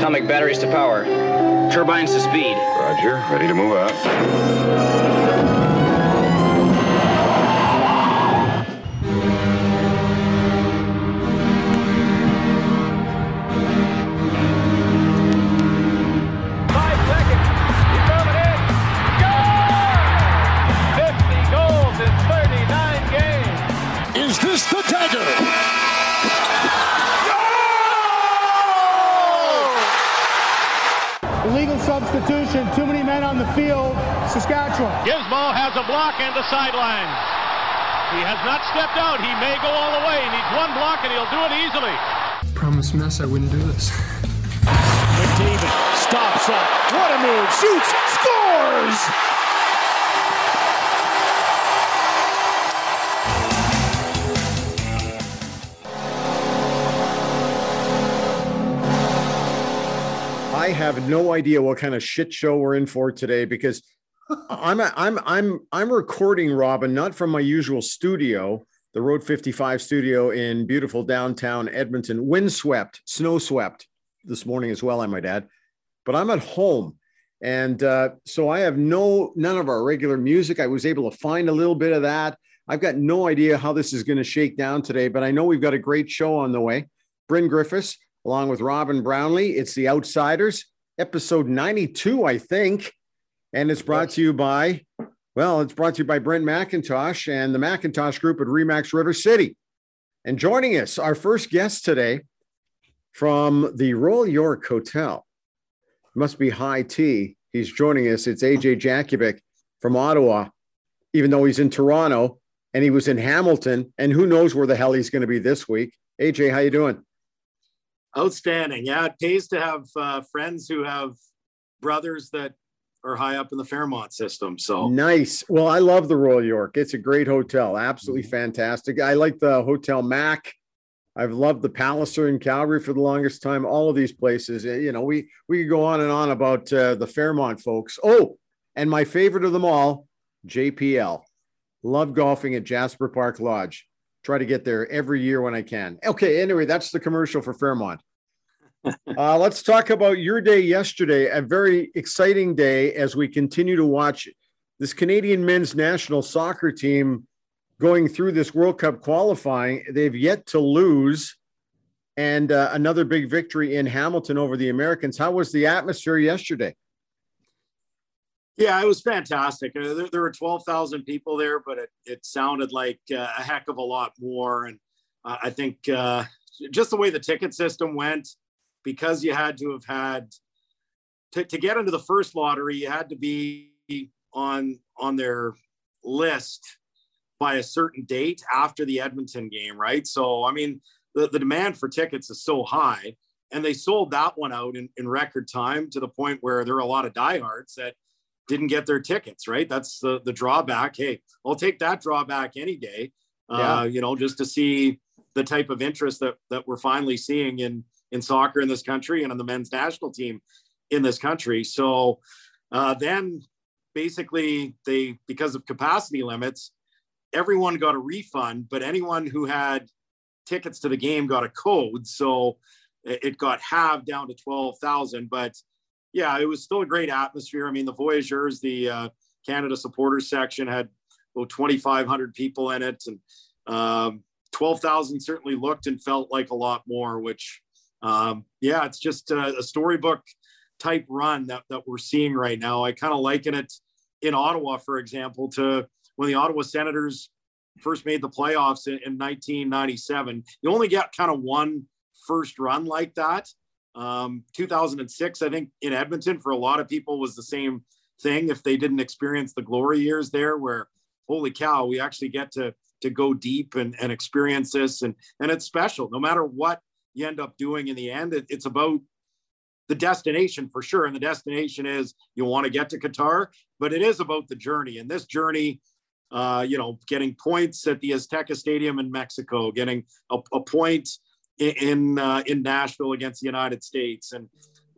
Atomic batteries to power. Turbines to speed. Roger. Ready to move out. Substitution, too many men on the field, Saskatchewan. Gizmo has a block and the sideline. He has not stepped out. He may go all the way. He needs one block and he'll do it easily. Promise Mess I wouldn't do this. McDavid stops up. What a move. Shoots. Scores. I have no idea what kind of shit show we're in for today because I'm I'm I'm I'm recording Robin not from my usual studio, the Road 55 studio in beautiful downtown Edmonton, windswept, snow swept this morning as well, I might add. But I'm at home, and uh, so I have no none of our regular music. I was able to find a little bit of that. I've got no idea how this is going to shake down today, but I know we've got a great show on the way. Bryn Griffiths, along with Robin Brownlee. It's The Outsiders, episode 92, I think. And it's brought to you by, well, it's brought to you by Brent McIntosh and the McIntosh Group at Remax River City. And joining us, our first guest today from the Royal York Hotel. Must be high tea. He's joining us. It's AJ Jakubec from Ottawa, even though he's in Toronto and he was in Hamilton. And who knows where the hell he's going to be this week. AJ, how you doing? Outstanding. Yeah, it pays to have uh, friends who have brothers that are high up in the Fairmont system. So Nice. Well, I love the Royal York. It's a great hotel. Absolutely Mm-hmm. fantastic. I like the Hotel Mac. I've loved the Palliser in Calgary for the longest time. All of these places, eh, you know, we we could go on and on about uh, the Fairmont folks. Oh, and my favorite of them all, JPL. Love golfing at Jasper Park Lodge. Try to get there every year when I can. Okay, anyway, that's the commercial for Fairmont. uh, let's talk about your day yesterday. A very exciting day as we continue to watch this Canadian men's national soccer team going through this World Cup qualifying. They've yet to lose, and uh, another big victory in Hamilton over the Americans. How was the atmosphere yesterday? Yeah, it was fantastic. Uh, There, there were 12,000 people there, but it, it sounded like uh, a heck of a lot more. And uh, I think uh, just the way the ticket system went, because you had to have had to, to get into the first lottery, you had to be on on their list by a certain date after the Edmonton game, right? So, I mean, the, the demand for tickets is so high, and they sold that one out in, in record time to the point where there are a lot of diehards that didn't get their tickets, right? That's the, the drawback. Hey, I'll take that drawback any day, Yeah. uh, you know, just to see the type of interest that, that we're finally seeing in, in soccer in this country and on the men's national team in this country. So uh, then basically they, because of capacity limits, everyone got a refund, but anyone who had tickets to the game got a code. So it it got halved down to 12,000. But yeah, it was still a great atmosphere. I mean, the Voyageurs, the uh, Canada supporters section had about 2,500 people in it. And um, 12,000 certainly looked and felt like a lot more, which, um, yeah, it's just a, a storybook type run that, that we're seeing right now. I kind of liken it in Ottawa, for example, to when the Ottawa Senators first made the playoffs in, in 1997. You only get kind of one first run like that. Um, 2006, I think, in Edmonton for a lot of people was the same thing. If they didn't experience the glory years there, where holy cow, we actually get to to go deep and, and experience this, and and it's special. No matter what you end up doing in the end, it, it's about the destination for sure. And the destination is you want to get to Qatar, but it is about the journey. And this journey, uh, you know, getting points at the Azteca Stadium in Mexico, getting a, a point in uh, in Nashville against the United States, and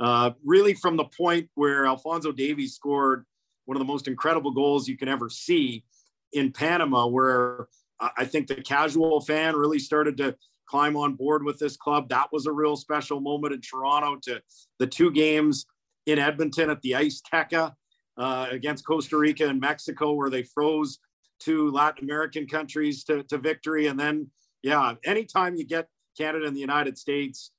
uh, really from the point where Alfonso Davies scored one of the most incredible goals you can ever see in Panama, where I think the casual fan really started to climb on board with this club. That was a real special moment in Toronto to the two games in Edmonton at the Azteca uh, against Costa Rica and Mexico, where they froze two Latin American countries to, to victory. And then, yeah, anytime you get Canada and the United States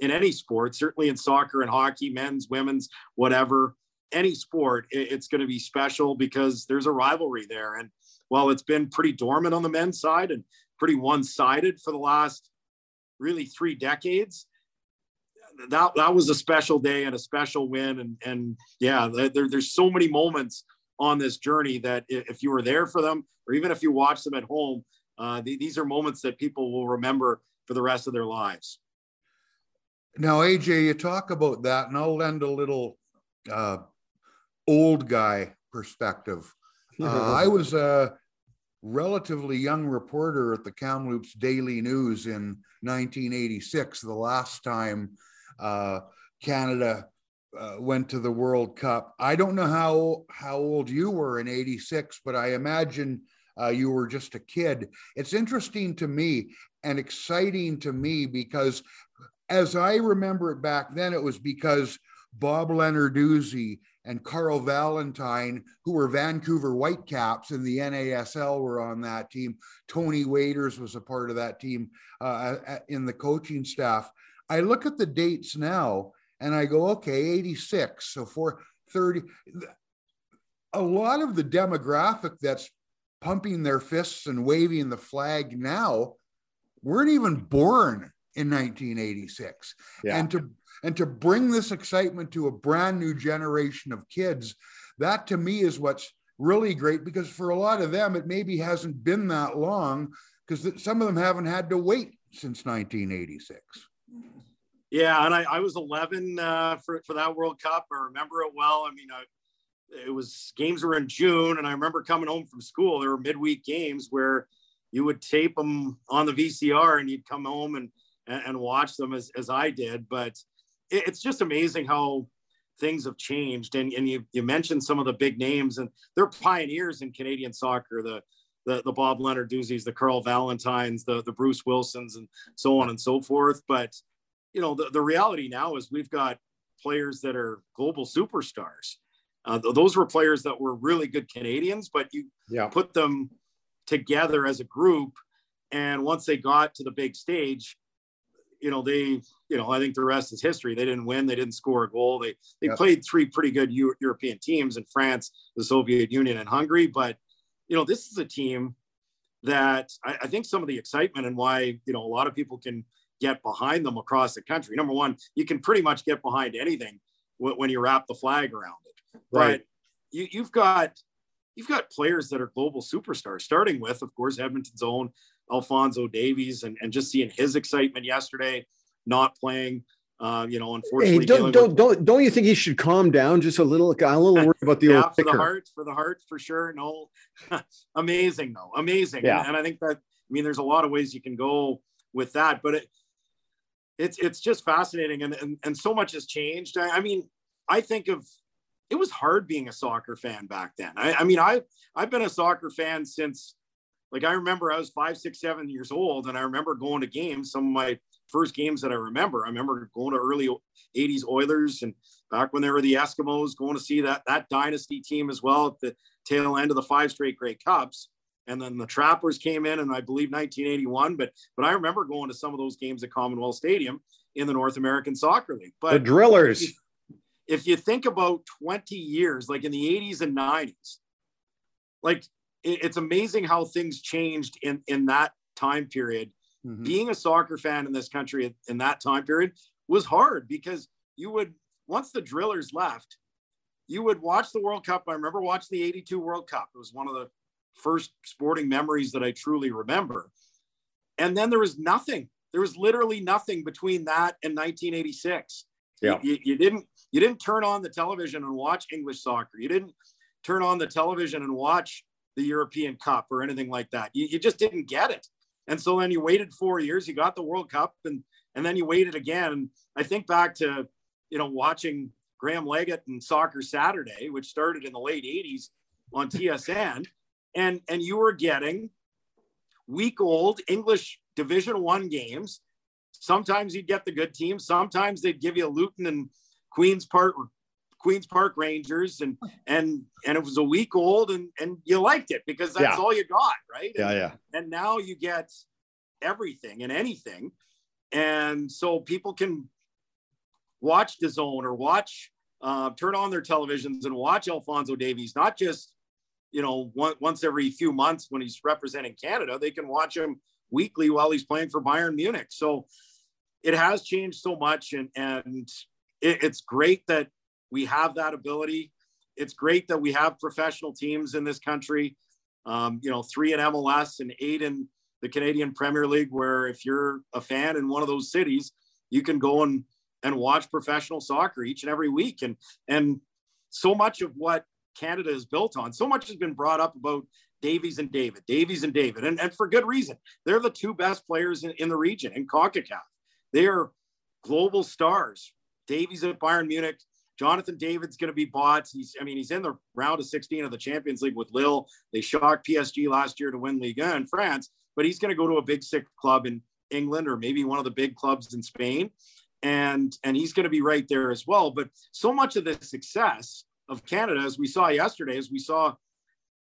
in any sport, certainly in soccer and hockey, men's, women's, whatever, any sport, it's going to be special because there's a rivalry there. And while it's been pretty dormant on the men's side and pretty one sided for the last really three decades, that that was a special day and a special win and and yeah there, there's so many moments on this journey that if you were there for them or even if you watch them at home uh, these are moments that people will remember for the rest of their lives now aj you talk about that and i'll lend a little uh, old guy perspective uh, i was a relatively young reporter at the kamloops daily news in 1986 the last time uh, Canada uh, went to the World Cup. I don't know how how old you were in '86, but I imagine uh, you were just a kid. It's interesting to me and exciting to me because, as I remember it back then, it was because Bob Lenarduzzi and Carl Valentine, who were Vancouver Whitecaps in the NASL, were on that team. Tony Waiters was a part of that team uh, in the coaching staff. I look at the dates now and I go, okay, 86. So for 30, a lot of the demographic that's pumping their fists and waving the flag now weren't even born in 1986. Yeah. And to and to bring this excitement to a brand new generation of kids, that to me is what's really great because for a lot of them, it maybe hasn't been that long because some of them haven't had to wait since 1986. Yeah, and I, I was 11 uh, for for that World Cup. I remember it well. I mean, I, it was games were in June, and I remember coming home from school. There were midweek games where you would tape them on the VCR, and you'd come home and and, and watch them as as I did. But it, it's just amazing how things have changed. And and you you mentioned some of the big names, and they're pioneers in Canadian soccer. The the, the Bob Lenarduzzis, the Carl Valentines, the, the Bruce Wilsons, and so on and so forth. But you know, the, the reality now is we've got players that are global superstars. Uh, those were players that were really good Canadians, but you yeah. put them together as a group. And once they got to the big stage, you know, they, you know, I think the rest is history. They didn't win. They didn't score a goal. They, they yeah. played three pretty good European teams in France, the Soviet Union, and Hungary. But, you know, this is a team that I, I think some of the excitement and why, you know, a lot of people can get behind them across the country. Number one, you can pretty much get behind anything when you wrap the flag around it. Right. But you, you've got you've got players that are global superstars, starting with, of course, Edmonton's own Alfonso Davies, and, and just seeing his excitement yesterday, not playing. Uh, you know, unfortunately, hey, don't don't, with, don't don't you think he should calm down just a little? I'm a little worried about the yeah, for the heart, for the heart, for sure. No, amazing though, amazing. Yeah. And, and I think that I mean, there's a lot of ways you can go with that, but it, it's it's just fascinating and and, and so much has changed I, I, mean i think of it was hard being a soccer fan back then i, I mean i i've been a soccer fan since like i remember i was five six seven years old and i remember going to games some of my first games that i remember i remember going to early 80s oilers and back when they were the eskimos going to see that that dynasty team as well at the tail end of the five straight Grey Cups and then the Trappers came in, and I believe 1981. But but I remember going to some of those games at Commonwealth Stadium in the North American Soccer League. But the Drillers. If you, think about 20 years, like in the 80s and 90s, like it's amazing how things changed in in that time period. Mm-hmm. Being a soccer fan in this country in that time period was hard because you would once the Drillers left, you would watch the World Cup. I remember watching the 82 World Cup. It was one of the first sporting memories that I truly remember. And then there was nothing. There was literally nothing between that and 1986. Yeah. You, you, didn't you didn't turn on the television and watch English soccer. You didn't turn on the television and watch the European Cup or anything like that. You, you just didn't get it. And so then you waited four years, you got the World Cup and and then you waited again. I think back to, you know, watching Graham Leggett and Soccer Saturday, which started in the late 80s on TSN and and you were getting week old English Division One games. Sometimes you'd get the good teams. Sometimes they'd give you a Luton and Queens Park Queens Park Rangers, and and and it was a week old, and and you liked it because that's Yeah. all you got, right? Yeah, And- yeah. and now you get everything and anything and so people can watch the zone or watch uh, turn on their televisions and watch alfonso davies not just you know one, once every few months when he's representing canada they can watch him weekly while he's playing for bayern munich so it has changed so much and and it, it's great that we have that ability it's great that we have professional teams in this country um, you know, three in MLS and eight in the Canadian Premier League, where if you're a fan in one of those cities, you can go and and watch professional soccer each and every week. And and so much of what Canada is built on, so much has been brought up about Davies and David, Davies and David, and, and for good reason. They're the two best players in, in the region in CONCACAF. They are global stars. Davies at Bayern Munich, Jonathan David's going to be bought. He's, I mean, he's in the round of 16 of the Champions League with Lille. They shocked PSG last year to win Ligue 1 in France, but he's going to go to a big six club in England or maybe one of the big clubs in Spain. And, and he's going to be right there as well. But so much of the success of Canada, as we saw yesterday, as we saw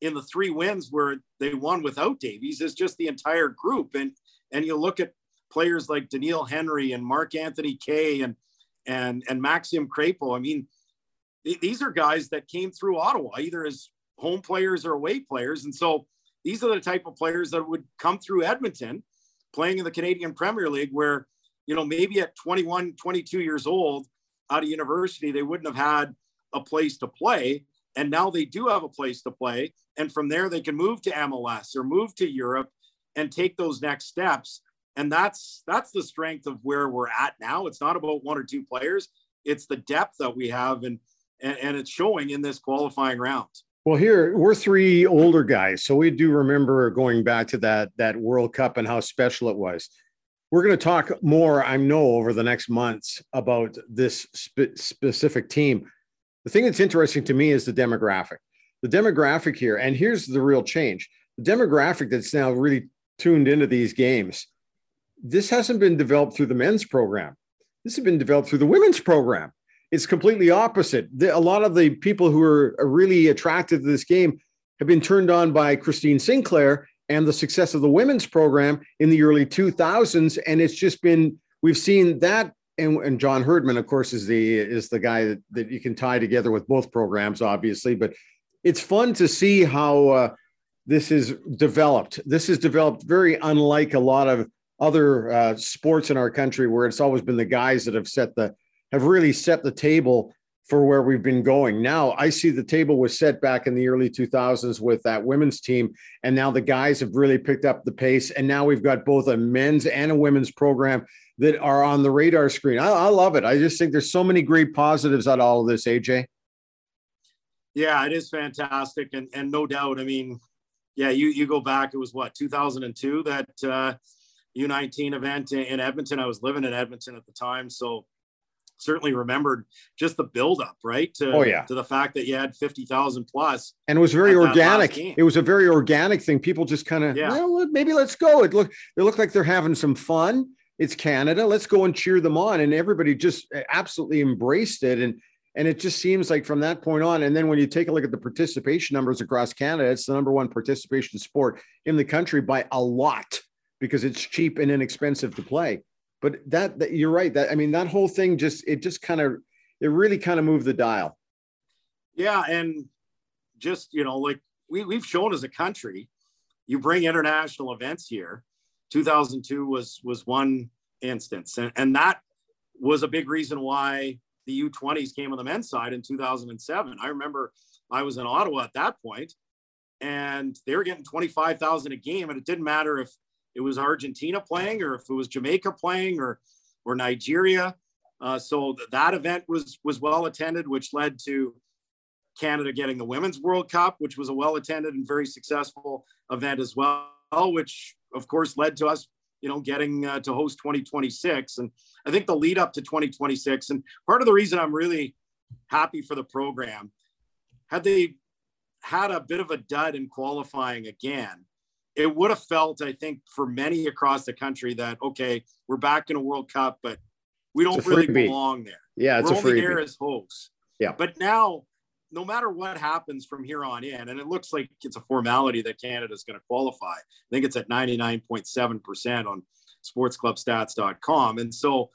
in the three wins where they won without Davies, is just the entire group. And, and you look at players like Doneil Henry and Mark-Anthony Kaye and, and and Maxime Crépeau. I mean, th- these are guys that came through Ottawa either as home players or away players, and so these are the type of players that would come through Edmonton, playing in the Canadian Premier League, where you know maybe at 21, 22 years old, out of university, they wouldn't have had a place to play, and now they do have a place to play, and from there they can move to MLS or move to Europe and take those next steps and that's that's the strength of where we're at now it's not about one or two players it's the depth that we have and and, and it's showing in this qualifying round Well, here we're three older guys, so we do remember going back to that that World Cup and how special it was. We're going to talk more, I know, over the next months about this spe- specific team. The thing that's interesting to me is the demographic. The demographic here, and here's the real change: the demographic that's now really tuned into these games. This hasn't been developed through the men's program. This has been developed through the women's program it's completely opposite. The, a lot of the people who are, really attracted to this game have been turned on by Christine Sinclair and the success of the women's program in the early 2000s. And it's just been, we've seen that. And, and John Herdman, of course, is the is the guy that, that you can tie together with both programs, obviously. But it's fun to see how uh, this is developed. This is developed very unlike a lot of other uh, sports in our country, where it's always been the guys that have set the have really set the table for where we've been going. Now I see the table was set back in the early 2000s with that women's team, and now the guys have really picked up the pace. And now we've got both a men's and a women's program that are on the radar screen. I, I love it. I just think there's so many great positives out of all of this, AJ. yeah it is fantastic and and no doubt i mean yeah you you go back it was what 2002 that uh u19 event in, edmonton i was living in edmonton at the time so certainly remembered just the buildup, right? To, Oh, yeah. To the fact that you had 50,000 plus. And it was very At that last organic. It was a very organic thing. People just kind of, Yeah. well, maybe let's go. It look, they look like they're having some fun. It's Canada. Let's go and cheer them on. And everybody just eh, absolutely embraced it. And and it just seems like from that point on, and then when you take a look at the participation numbers across Canada, it's the number one participation sport in the country by a lot because it's cheap and inexpensive to play. But that, that you're right. That I mean, that whole thing just it just kind of it really kind of moved the dial. Yeah. And just, you know, like we, we've shown as a country, you bring international events here. 2002 was was one instance. And, and that was a big reason why the U20s came on the men's side in 2007. I remember I was in Ottawa at that point and they were getting 25,000 a game. And it didn't matter if it was Argentina playing or if it was Jamaica playing or, or Nigeria. Uh, so th- that event was, was well attended, which led to Canada getting the Women's World Cup, which was a well attended and very successful event as well, which of course led to us, you know, getting uh, to host 2026. And I think the lead up to 2026, and part of the reason I'm really happy for the program, had they had a bit of a dud in qualifying again, it would have felt, I think, for many across the country that okay, we're back in a World Cup, but we don't really belong there. Yeah, it's we're a only freebie. there as hosts. Yeah. But now, no matter what happens from here on in, and it looks like it's a formality that Canada is going to qualify. I think it's at 99.7% on sportsclubstats.com. And so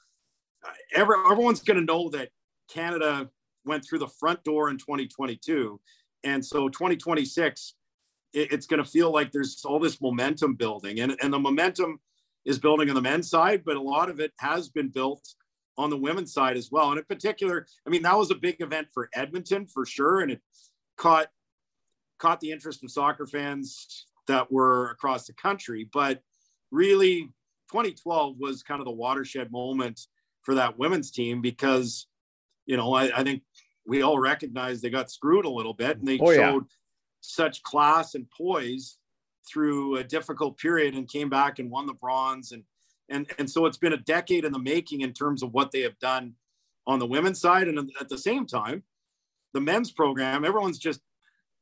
uh, every, everyone's going to know that Canada went through the front door in 2022. And so 2026, it, it's going to feel like there's all this momentum building. And, and the momentum is building on the men's side, but a lot of it has been built on the women's side as well. And in particular, I mean, that was a big event for Edmonton for sure. And it caught caught the interest of soccer fans that were across the country. But really, 2012 was kind of the watershed moment for that women's team because, you know, I, I think we all recognize they got screwed a little bit and they Oh, showed yeah. Such class and poise through a difficult period and came back and won the bronze. And and and so it's been a decade in the making in terms of what they have done on the women's side. And at the same time the men's program everyone's just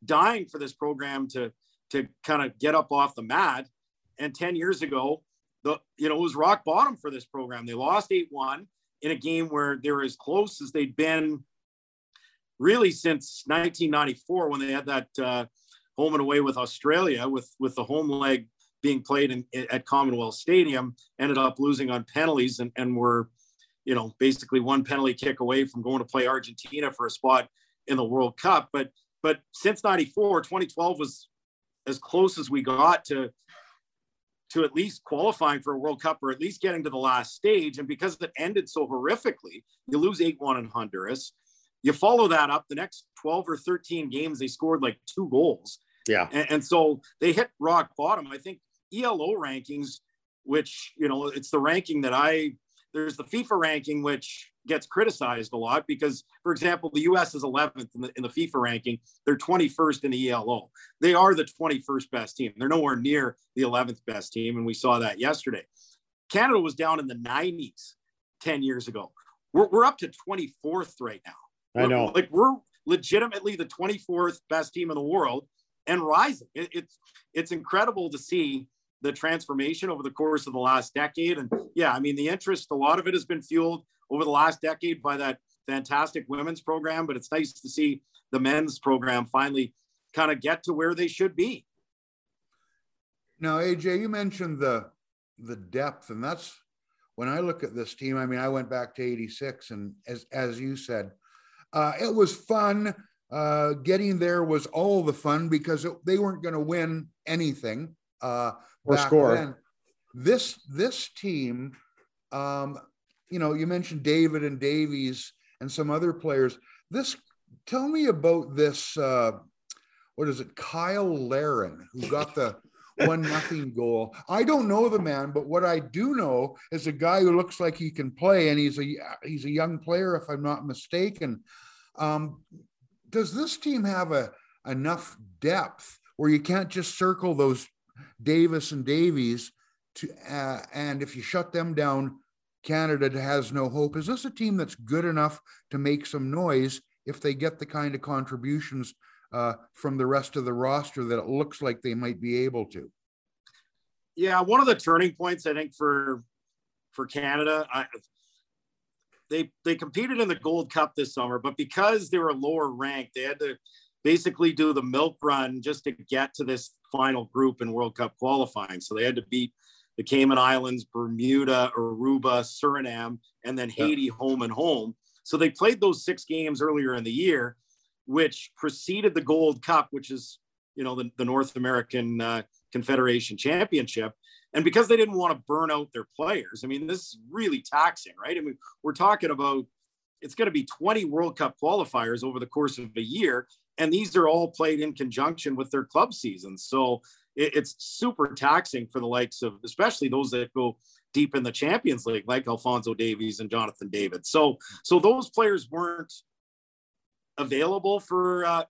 dying for this program to to kind of get up off the mat. And 10 years ago the you know it was rock bottom for this program. They lost 8-1 in a game where they were as close as they'd been really since 1994 when they had that uh, home and away with Australia with with the home leg being played in, at Commonwealth Stadium ended up losing on penalties and, and were you know basically one penalty kick away from going to play Argentina for a spot in the World Cup. But but since 94 2012 was as close as we got to to at least qualifying for a World Cup or at least getting to the last stage. And because it ended so horrifically you lose 8-1 in Honduras you follow that up the next 12 or 13 games they scored like two goals. Yeah. and, and so they hit rock bottom. I think elo rankings which you know it's the ranking that i there's the fifa ranking which gets criticized a lot because for example the us is 11th in the, in the fifa ranking. They're 21st in the elo they are the 21st best team. They're nowhere near the 11th best team and we saw that yesterday. Canada was down in the 90s 10 years ago. We're, we're up to 24th right now I know. we're- like we're legitimately the 24th best team in the world and rising. It, it's it's incredible to see the transformation over the course of the last decade. And yeah, I mean the interest, a lot of it has been fueled over the last decade by that fantastic women's program, but it's nice to see the men's program finally kind of get to where they should be. Now, AJ, you mentioned the the depth, and that's when I look at this team. I mean, I went back to '86, and as as you said, uh, it was fun. Uh, getting there was all the fun because it, they weren't going to win anything uh, Or score. then. This this team, um, you know, you mentioned David and Davies and some other players. This, tell me about this. Uh, what is it? Cyle Larin, who got the one nothing goal. I don't know the man, but what I do know is a guy who looks like he can play, and he's a he's a young player, if I'm not mistaken. Um, does this team have a enough depth where you can't just circle those David and Davies to uh, and if you shut them down, Canada has no hope. Is this a team that's good enough to make some noise if they get the kind of contributions uh, from the rest of the roster that it looks like they might be able to? Yeah, one of the turning points I think for for Canada, I, they they competed in the Gold Cup this summer, but because they were lower ranked, they had to basically do the milk run just to get to this final group in World Cup qualifying. So they had to beat the Cayman Islands, Bermuda, Aruba, Suriname, and then Haiti home and home. So they played those six games earlier in the year, which preceded the Gold Cup, which is you know the, the North American uh, Confederation Championship. And because they didn't want to burn out their players, I mean, this is really taxing, right? I mean, we're talking about it's going to be 20 World Cup qualifiers over the course of a year. And these are all played in conjunction with their club seasons. So it, it's super taxing for the likes of, especially those that go deep in the Champions League, like Alfonso Davies and Jonathan David. So, so those players weren't available for, uh,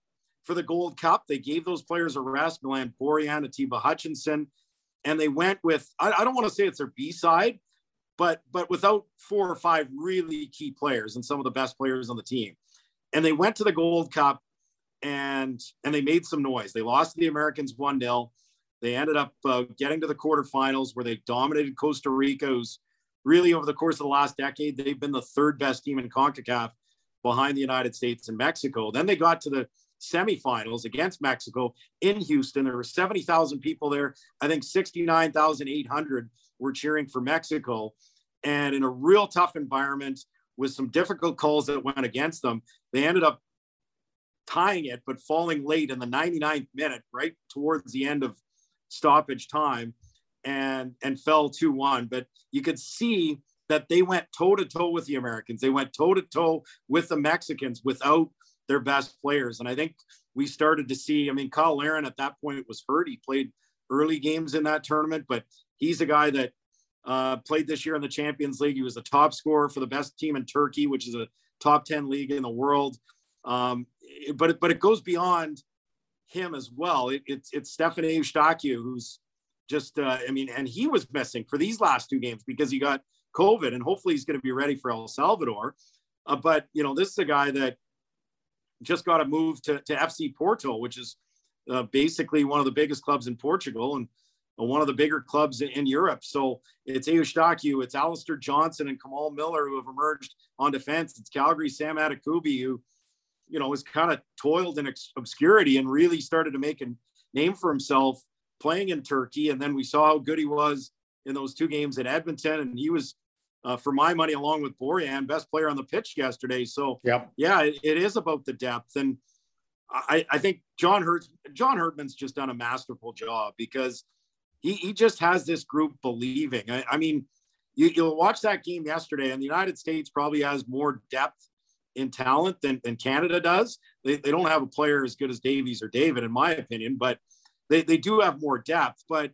for the Gold Cup. They gave those players a rest, Milan Borjan, Atiba Hutchinson, and they went with, I, I don't want to say it's their B side, but but without four or five really key players and some of the best players on the team. And they went to the Gold Cup and and they made some noise. They lost to the Americans 1-0. They ended up uh, getting to the quarterfinals where they dominated Costa Rica, who's really over the course of the last decade, they've been the third best team in CONCACAF behind the United States and Mexico. Then they got to the semifinals against Mexico in Houston. There were 70,000 people there. I think 69,800 were cheering for Mexico. And in a real tough environment with some difficult calls that went against them, they ended up tying it, but falling late in the 99th minute, right towards the end of stoppage time, and and fell 2-1. But you could see that they went toe to toe with the Americans. They went toe to toe with the Mexicans without their best players. And I think we started to see, I mean, Cyle Larin at that point was hurt. He played early games in that tournament, but he's a guy that uh, played this year in the Champions League. He was the top scorer for the best team in Turkey, which is a top 10 league in the world. Um, but, it, but it goes beyond him as well. It, it's, it's Stefan Eustáquio, who's just, uh, I mean, and he was missing for these last two games because he got COVID and hopefully he's going to be ready for El Salvador. Uh, but, you know, this is a guy that just got a move to, to FC Porto, which is uh, basically one of the biggest clubs in Portugal and uh, one of the bigger clubs in, Europe. So it's Eustáquio, it's Alistair Johnston and Kamal Miller who have emerged on defense. It's Calgary Sam Adekugbe who, you know, was kind of toiled in obscurity and really started to make a name for himself playing in Turkey. And then we saw how good he was in those two games in Edmonton, and he was uh, for my money, along with Borjan, best player on the pitch yesterday. So, yep. yeah, it, it is about the depth. And I, I think John Hurt, John Herdman's just done a masterful job because he, he just has this group believing. I, I mean, you, you'll watch that game yesterday, and the United States probably has more depth in talent than, than Canada does. They, they don't have a player as good as Davies or David, in my opinion, but they, they do have more depth. But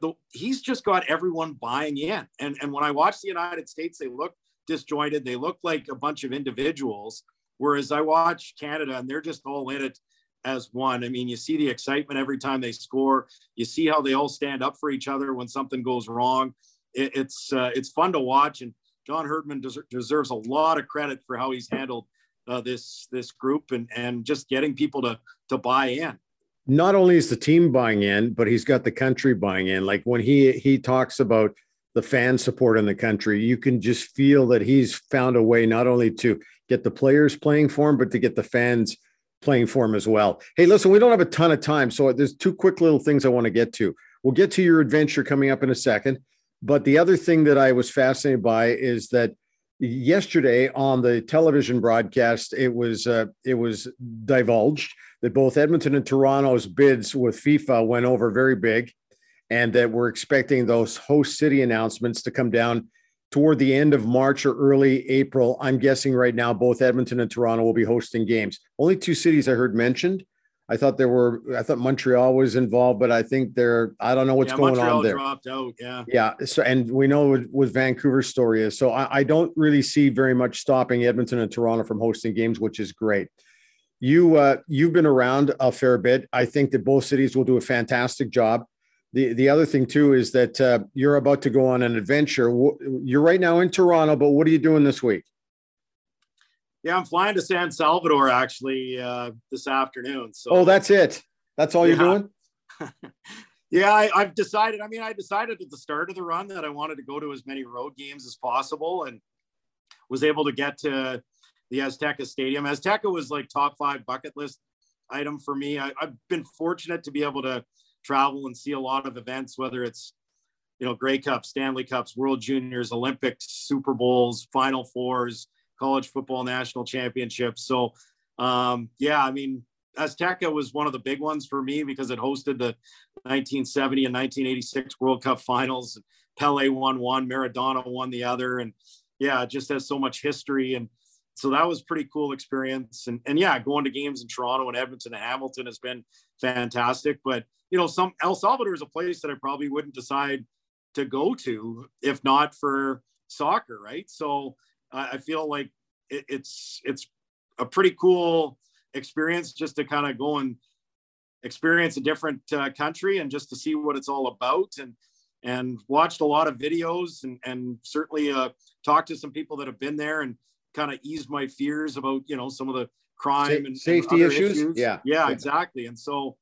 the, he's just got everyone buying in. And, and when I watch the United States, they look disjointed. They look like a bunch of individuals. Whereas I watch Canada and they're just all in it as one. I mean, you see the excitement every time they score. You see how they all stand up for each other when something goes wrong. It, it's uh, it's fun to watch, and John Herdman des- deserves a lot of credit for how he's handled uh, this this group and and just getting people to to buy in not only is the team buying in, but he's got the country buying in. Like when he he talks about the fan support in the country, you can just feel that he's found a way not only to get the players playing for him, but to get the fans playing for him as well. Hey, listen, we don't have a ton of time, so there's two quick little things I want to get to. We'll get to your adventure coming up in a second, but the other thing that I was fascinated by is that yesterday on the television broadcast, it was uh, it was divulged that both Edmonton and Toronto's bids with FIFA went over very big, and that we're expecting those host city announcements to come down toward the end of March or early April. I'm guessing right now both Edmonton and Toronto will be hosting games. Only two cities I heard mentioned. I thought there were. I thought Montreal was involved, but I think they're. I don't know what's yeah, going Montreal on there. Dropped out. Yeah. Yeah. So, and we know what, what Vancouver's story is. So I, I don't really see very much stopping Edmonton and Toronto from hosting games, which is great. You uh, you've been around a fair bit. I think that both cities will do a fantastic job. The the other thing too is that uh, you're about to go on an adventure. You're right now in Toronto, but what are you doing this week? Yeah, I'm flying to San Salvador actually uh, this afternoon. So Oh, that's it. That's all Yeah. you're doing? yeah, I, I've decided. I mean, I decided at the start of the run that I wanted to go to as many road games as possible, and was able to get to the Azteca Stadium. Azteca was like top five bucket list item for me. I, I've been fortunate to be able to travel and see a lot of events, whether it's you know Grey Cup, Stanley Cups, World Juniors, Olympics, Super Bowls, Final Fours, college football national championships. So um, yeah, I mean Azteca was one of the big ones for me because it hosted the 1970 and 1986 World Cup finals. Pele won one, Maradona won the other, and yeah, it just has so much history. And so that was pretty cool experience. And and yeah, going to games in Toronto and Edmonton and Hamilton has been fantastic. But you know, some El Salvador is a place that I probably wouldn't decide to go to if not for soccer, right? So I feel like it, it's it's a pretty cool experience just to kind of go and experience a different uh, country and just to see what it's all about and and watched a lot of videos and and certainly uh, talked to some people that have been there and kind of eased my fears about you know some of the crime Sa- and and safety issues? Yeah. yeah Yeah. exactly and so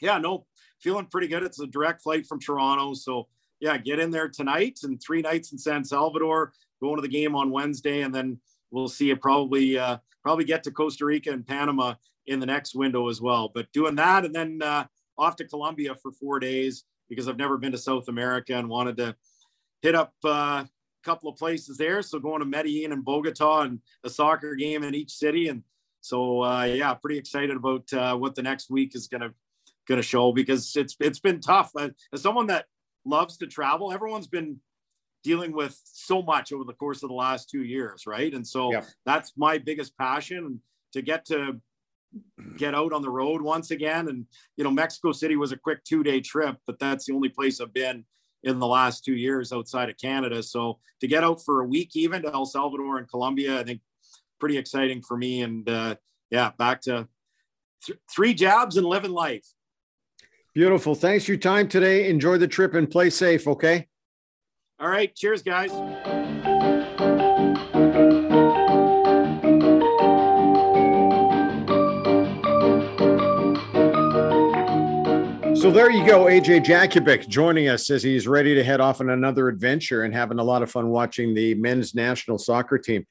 yeah, no, feeling pretty good. It's a direct flight from Toronto. So, yeah, get in there tonight and three nights in San Salvador, going to the game on Wednesday. And then we'll see it probably, uh, probably get to Costa Rica and Panama in the next window as well. But doing that and then uh, off to Colombia for four days because I've never been to South America and wanted to hit up uh, a couple of places there. So going to Medellin and Bogota and a soccer game in each city. And so, uh, yeah, pretty excited about uh, what the next week is going to going to show because it's it's been tough. As someone that loves to travel, everyone's been dealing with so much over the course of the last two years, right? And so yeah. that's my biggest passion to get to get out on the road once again. And you know, Mexico City was a quick two day trip, but that's the only place I've been in the last two years outside of Canada. So to get out for a week, even to El Salvador and Colombia, I think pretty exciting for me. And uh, yeah, back to th- three jobs and living life. Beautiful. Thanks for your time today. Enjoy the trip and play safe. Okay. All right. Cheers, guys. So there you go, AJ Jakubec joining us as he's ready to head off on another adventure and having a lot of fun watching the men's national soccer team.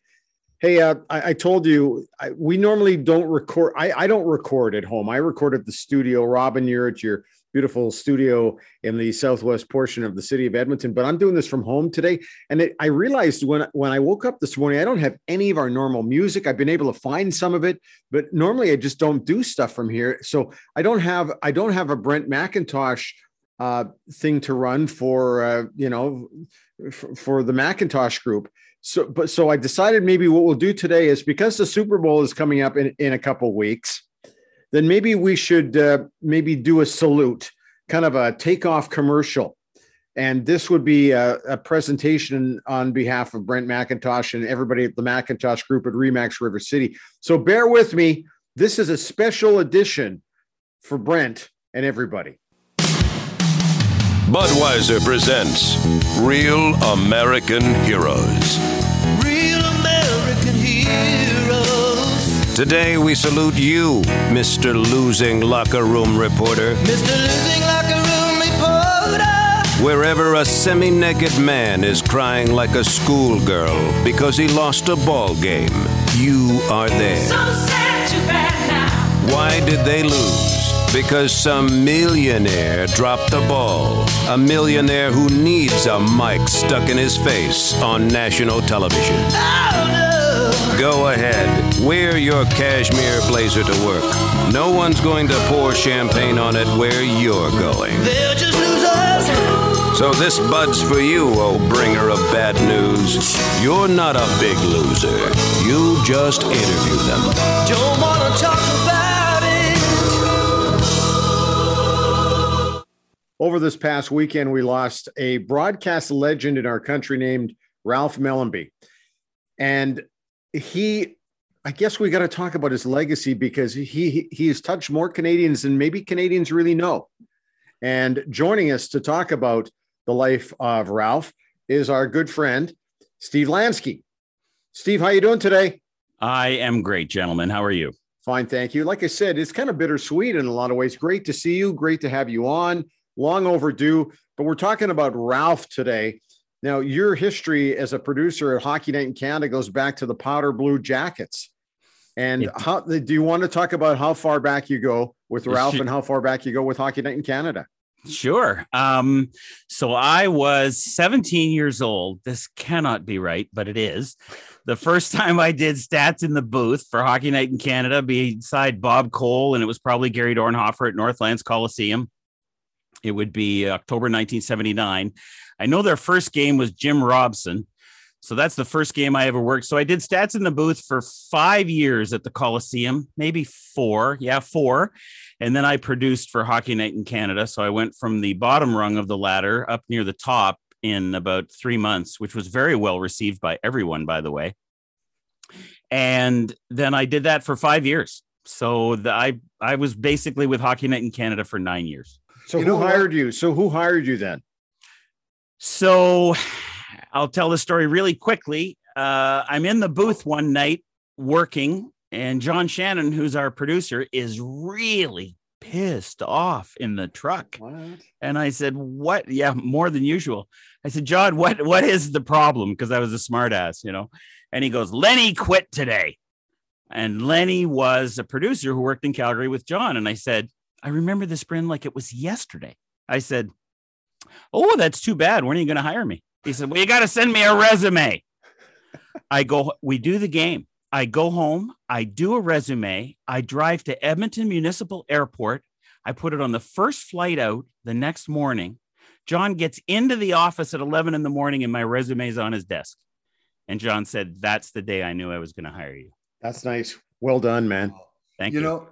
Hey, uh, I, I, told you I, we normally don't record. I, I, don't record at home. I record at the studio. Robin, you're at your beautiful studio in the southwest portion of the city of Edmonton. But I'm doing this from home today, and it, I realized when when I woke up this morning, I don't have any of our normal music. I've been able to find some of it, but normally I just don't do stuff from here. So I don't have I don't have a Brent McIntosh uh, thing to run for uh, you know for, for the Macintosh group. So, but so I decided maybe what we'll do today is because the Super Bowl is coming up in, in a couple weeks then maybe we should uh, maybe do a salute, kind of a takeoff commercial. And this would be a, a, presentation on behalf of Brent McIntosh and everybody at the McIntosh Group at Remax River City. So bear with me. This is a special edition for Brent and everybody. Budweiser presents Real American Heroes. Today we salute you, Mr. Losing Locker Room Reporter. Mr. Losing Locker Room Reporter. Wherever a semi naked man is crying like a schoolgirl because he lost a ball game, you are there. So sad, too bad now. Why did they lose? Because some millionaire dropped the ball. A millionaire who needs a mic stuck in his face on national television. Oh, no. Go ahead, wear your cashmere blazer to work. No one's going to pour champagne on it where you're going. They're just losers. So this bud's for you, oh bringer of bad news. You're not a big loser. You just interview them. Don't wanna talk about it. Over this past weekend, we lost a broadcast legend in our country named Ralph Mellanby. And he I guess we got to talk about his legacy because he he has touched more Canadians than maybe Canadians really know. And joining us to talk about the life of Ralph is our good friend Steve Lansky. Steve, how you doing today? I am great, gentlemen. How are you? Fine, thank you. Like I said, it's kind of bittersweet in a lot of ways. Great to see you. Great to have you on. Long overdue, but we're talking about Ralph today. Now, your history as a producer at Hockey Night in Canada goes back to the Powder Blue Jackets. And how do you want to talk about how far back you go with Ralph and how far back you go with Hockey Night in Canada? Sure. Um, so I was 17 years old. This cannot be right, but it is. The first time I did stats in the booth for Hockey Night in Canada beside Bob Cole, and it was probably Gary Dornhoefer at Northlands Coliseum. It would be October 1979. I know their first game was Jim Robson. So that's the first game I ever worked. So I did stats in the booth for five years at the Coliseum, maybe four. Yeah, four. And then I produced for Hockey Night in Canada. So I went from the bottom rung of the ladder up near the top in about three months, which was very well received by everyone, by the way. And then I did that for five years. So the, I I was basically with Hockey Night in Canada for nine years. So you who hired what? you? So who hired you then? So I'll tell the story really quickly. Uh, I'm in the booth one night working, and John Shannon, who's our producer, is really pissed off in the truck. What? And I said, What? Yeah, more than usual. I said, John, what what is the problem? Because I was a smartass, you know. And he goes, Lenny quit today. And Lenny was a producer who worked in Calgary with John. And I said, I remember this, Bryn, like it was yesterday. I said, Oh, that's too bad. When are you going to hire me? He said, Well, you got to send me a resume. I go, we do the game. I go home, I do a resume, I drive to Edmonton Municipal Airport. I put it on the first flight out the next morning. John gets into the office at 11 in the morning and my resume's on his desk. And John said, That's the day I knew I was going to hire you. That's nice. Well done, man. Thank you you. know,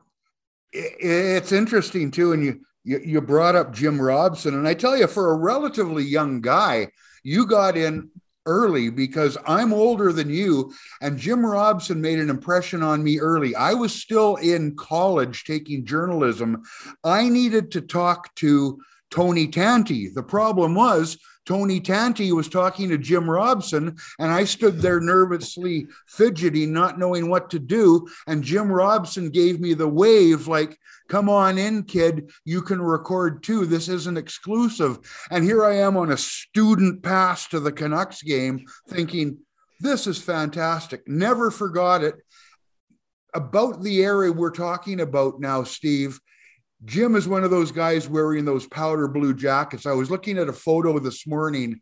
it's interesting too, and you, you you brought up Jim Robson, and I tell you, for a relatively young guy, you got in early because I'm older than you, and Jim Robson made an impression on me early. I was still in college taking journalism. I needed to talk to Tony Tanti. The problem was Tony Tanti was talking to Jim Robson, and I stood there nervously fidgeting, not knowing what to do. And Jim Robson gave me the wave, like, come on in, kid. You can record too. This isn't exclusive. And here I am on a student pass to the Canucks game, thinking, this is fantastic. Never forgot it. About the area we're talking about now, Steve, Jim is one of those guys wearing those powder blue jackets. I was looking at a photo this morning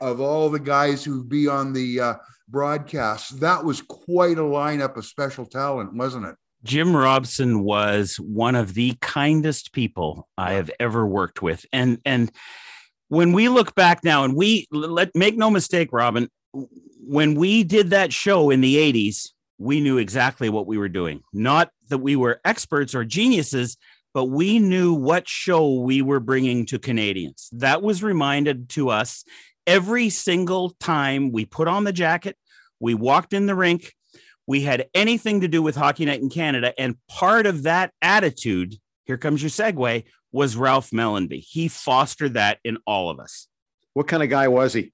of all the guys who'd be on the uh, broadcast. That was quite a lineup of special talent, wasn't it? Jim Robson was one of the kindest people I have ever worked with. And and when we look back now and we let make no mistake, Robin, when we did that show in the 80s, we knew exactly what we were doing. Not that we were experts or geniuses, but we knew what show we were bringing to Canadians. That was reminded to us every single time we put on the jacket, we walked in the rink, we had anything to do with Hockey Night in Canada. And part of that attitude, here comes your segue, was Ralph Mellanby. He fostered that in all of us. What kind of guy was he?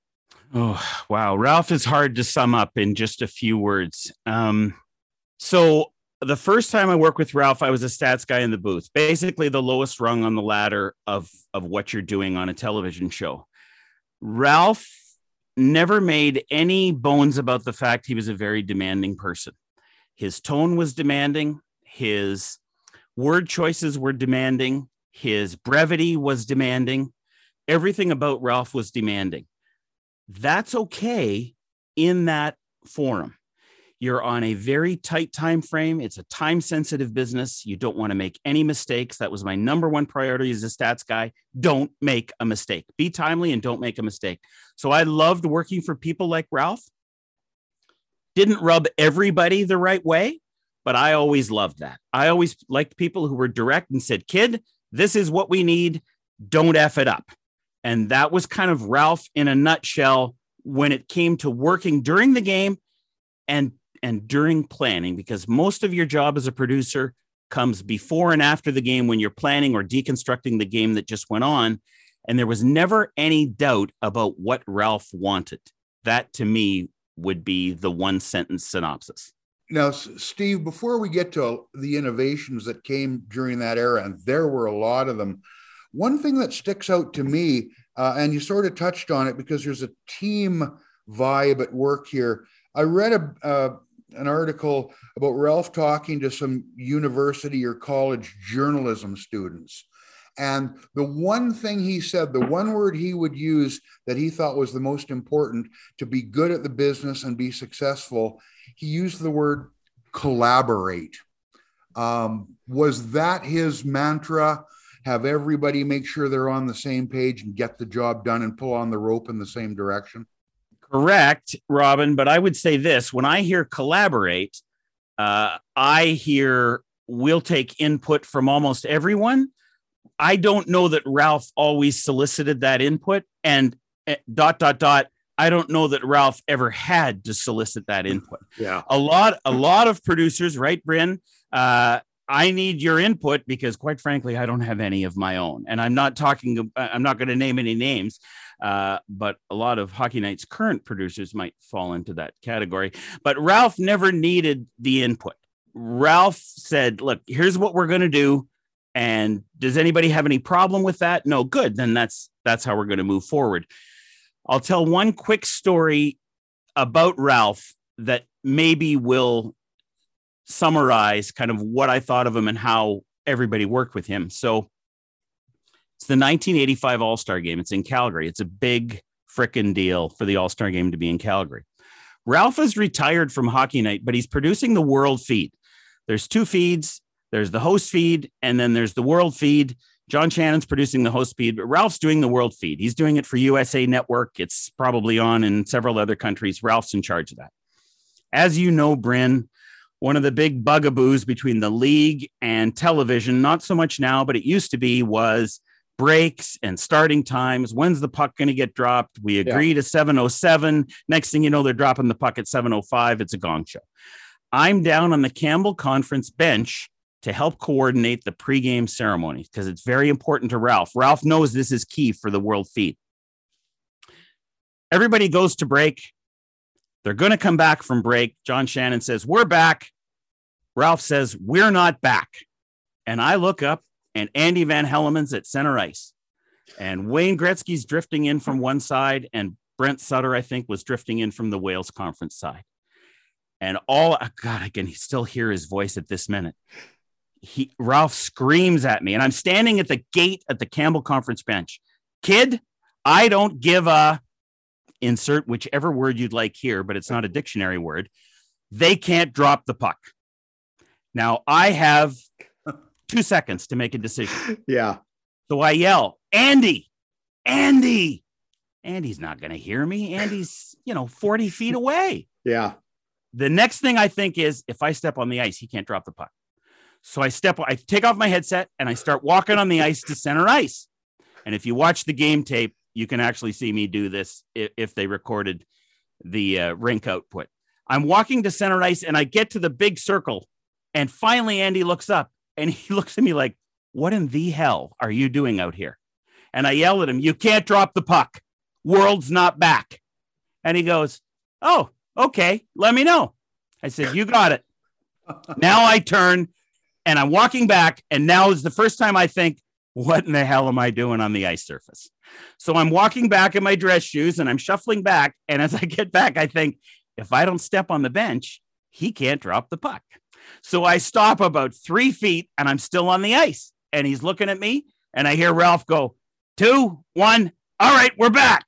Oh, wow. Ralph is hard to sum up in just a few words. Um, so, the first time I worked with Ralph, I was a stats guy in the booth, basically the lowest rung on the ladder of, of what you're doing on a television show. Ralph never made any bones about the fact he was a very demanding person. His tone was demanding, his word choices were demanding, his brevity was demanding. Everything about Ralph was demanding. That's okay in that forum. You're on a very tight time frame. It's a time sensitive business. You don't want to make any mistakes. That was my number one priority as a stats guy. Don't make a mistake. Be timely and don't make a mistake. So I loved working for people like Ralph. Didn't rub everybody the right way, but I always loved that. I always liked people who were direct and said, "Kid, this is what we need. Don't f it up." And that was kind of Ralph in a nutshell when it came to working during the game and and during planning because most of your job as a producer comes before and after the game when you're planning or deconstructing the game that just went on and there was never any doubt about what Ralph wanted. That to me would be the one sentence synopsis. Now, Steve, before we get to the innovations that came during that era, and there were a lot of them, one thing that sticks out to me, uh, and you sort of touched on it because there's a team vibe at work here. I read a, uh, an article about Ralph talking to some university or college journalism students. And the one thing he said, the one word he would use that he thought was the most important to be good at the business and be successful, he used the word collaborate. Um, was that his mantra? Have everybody make sure they're on the same page and get the job done and pull on the rope in the same direction? Correct, Robin. But I would say this when I hear collaborate, uh, I hear we'll take input from almost everyone. I don't know that Ralph always solicited that input. And uh, dot, dot, dot. I don't know that Ralph ever had to solicit that input. Yeah. A lot, a lot of producers, right, Bryn? Uh, I need your input because, quite frankly, I don't have any of my own. And I'm not talking, I'm not going to name any names, uh, but a lot of Hockey Night's current producers might fall into that category. But Ralph never needed the input. Ralph said, Look, here's what we're going to do. And does anybody have any problem with that? No, good. Then that's that's how we're going to move forward. I'll tell one quick story about Ralph that maybe will summarize kind of what I thought of him and how everybody worked with him. So it's the 1985 All Star game. It's in Calgary. It's a big frickin' deal for the All Star game to be in Calgary. Ralph is retired from Hockey Night, but he's producing the world feed. There's two feeds there's the host feed, and then there's the world feed. John Shannon's producing the host feed, but Ralph's doing the world feed. He's doing it for USA Network. It's probably on in several other countries. Ralph's in charge of that. As you know, Bryn, one of the big bugaboos between the league and television, not so much now, but it used to be, was breaks and starting times. When's the puck going to get dropped? We agree yeah. to 707. Next thing you know, they're dropping the puck at 705. It's a gong show. I'm down on the Campbell Conference bench to help coordinate the pregame ceremony because it's very important to Ralph. Ralph knows this is key for the world feed. Everybody goes to break. They're going to come back from break. John Shannon says, We're back. Ralph says, We're not back. And I look up and Andy Van Hellemond's at center ice. And Wayne Gretzky's drifting in from one side, and Brent Sutter, I think, was drifting in from the Wales conference side. And all, oh God, I can still hear his voice at this minute. He, Ralph screams at me, and I'm standing at the gate at the Campbell conference bench. Kid, I don't give a insert whichever word you'd like here, but it's not a dictionary word. They can't drop the puck. Now, I have two seconds to make a decision. Yeah. So I yell, Andy, Andy. Andy's not going to hear me. Andy's, you know, 40 feet away. Yeah. The next thing I think is if I step on the ice, he can't drop the puck. So I step, I take off my headset and I start walking on the ice to center ice. And if you watch the game tape, you can actually see me do this if, if they recorded the uh, rink output. I'm walking to center ice and I get to the big circle. And finally, Andy looks up and he looks at me like, What in the hell are you doing out here? And I yell at him, You can't drop the puck. World's not back. And he goes, Oh, okay. Let me know. I said, You got it. now I turn and I'm walking back. And now is the first time I think, What in the hell am I doing on the ice surface? So I'm walking back in my dress shoes and I'm shuffling back. And as I get back, I think, If I don't step on the bench, he can't drop the puck. So I stop about three feet and I'm still on the ice. And he's looking at me and I hear Ralph go, two, one. All right, we're back.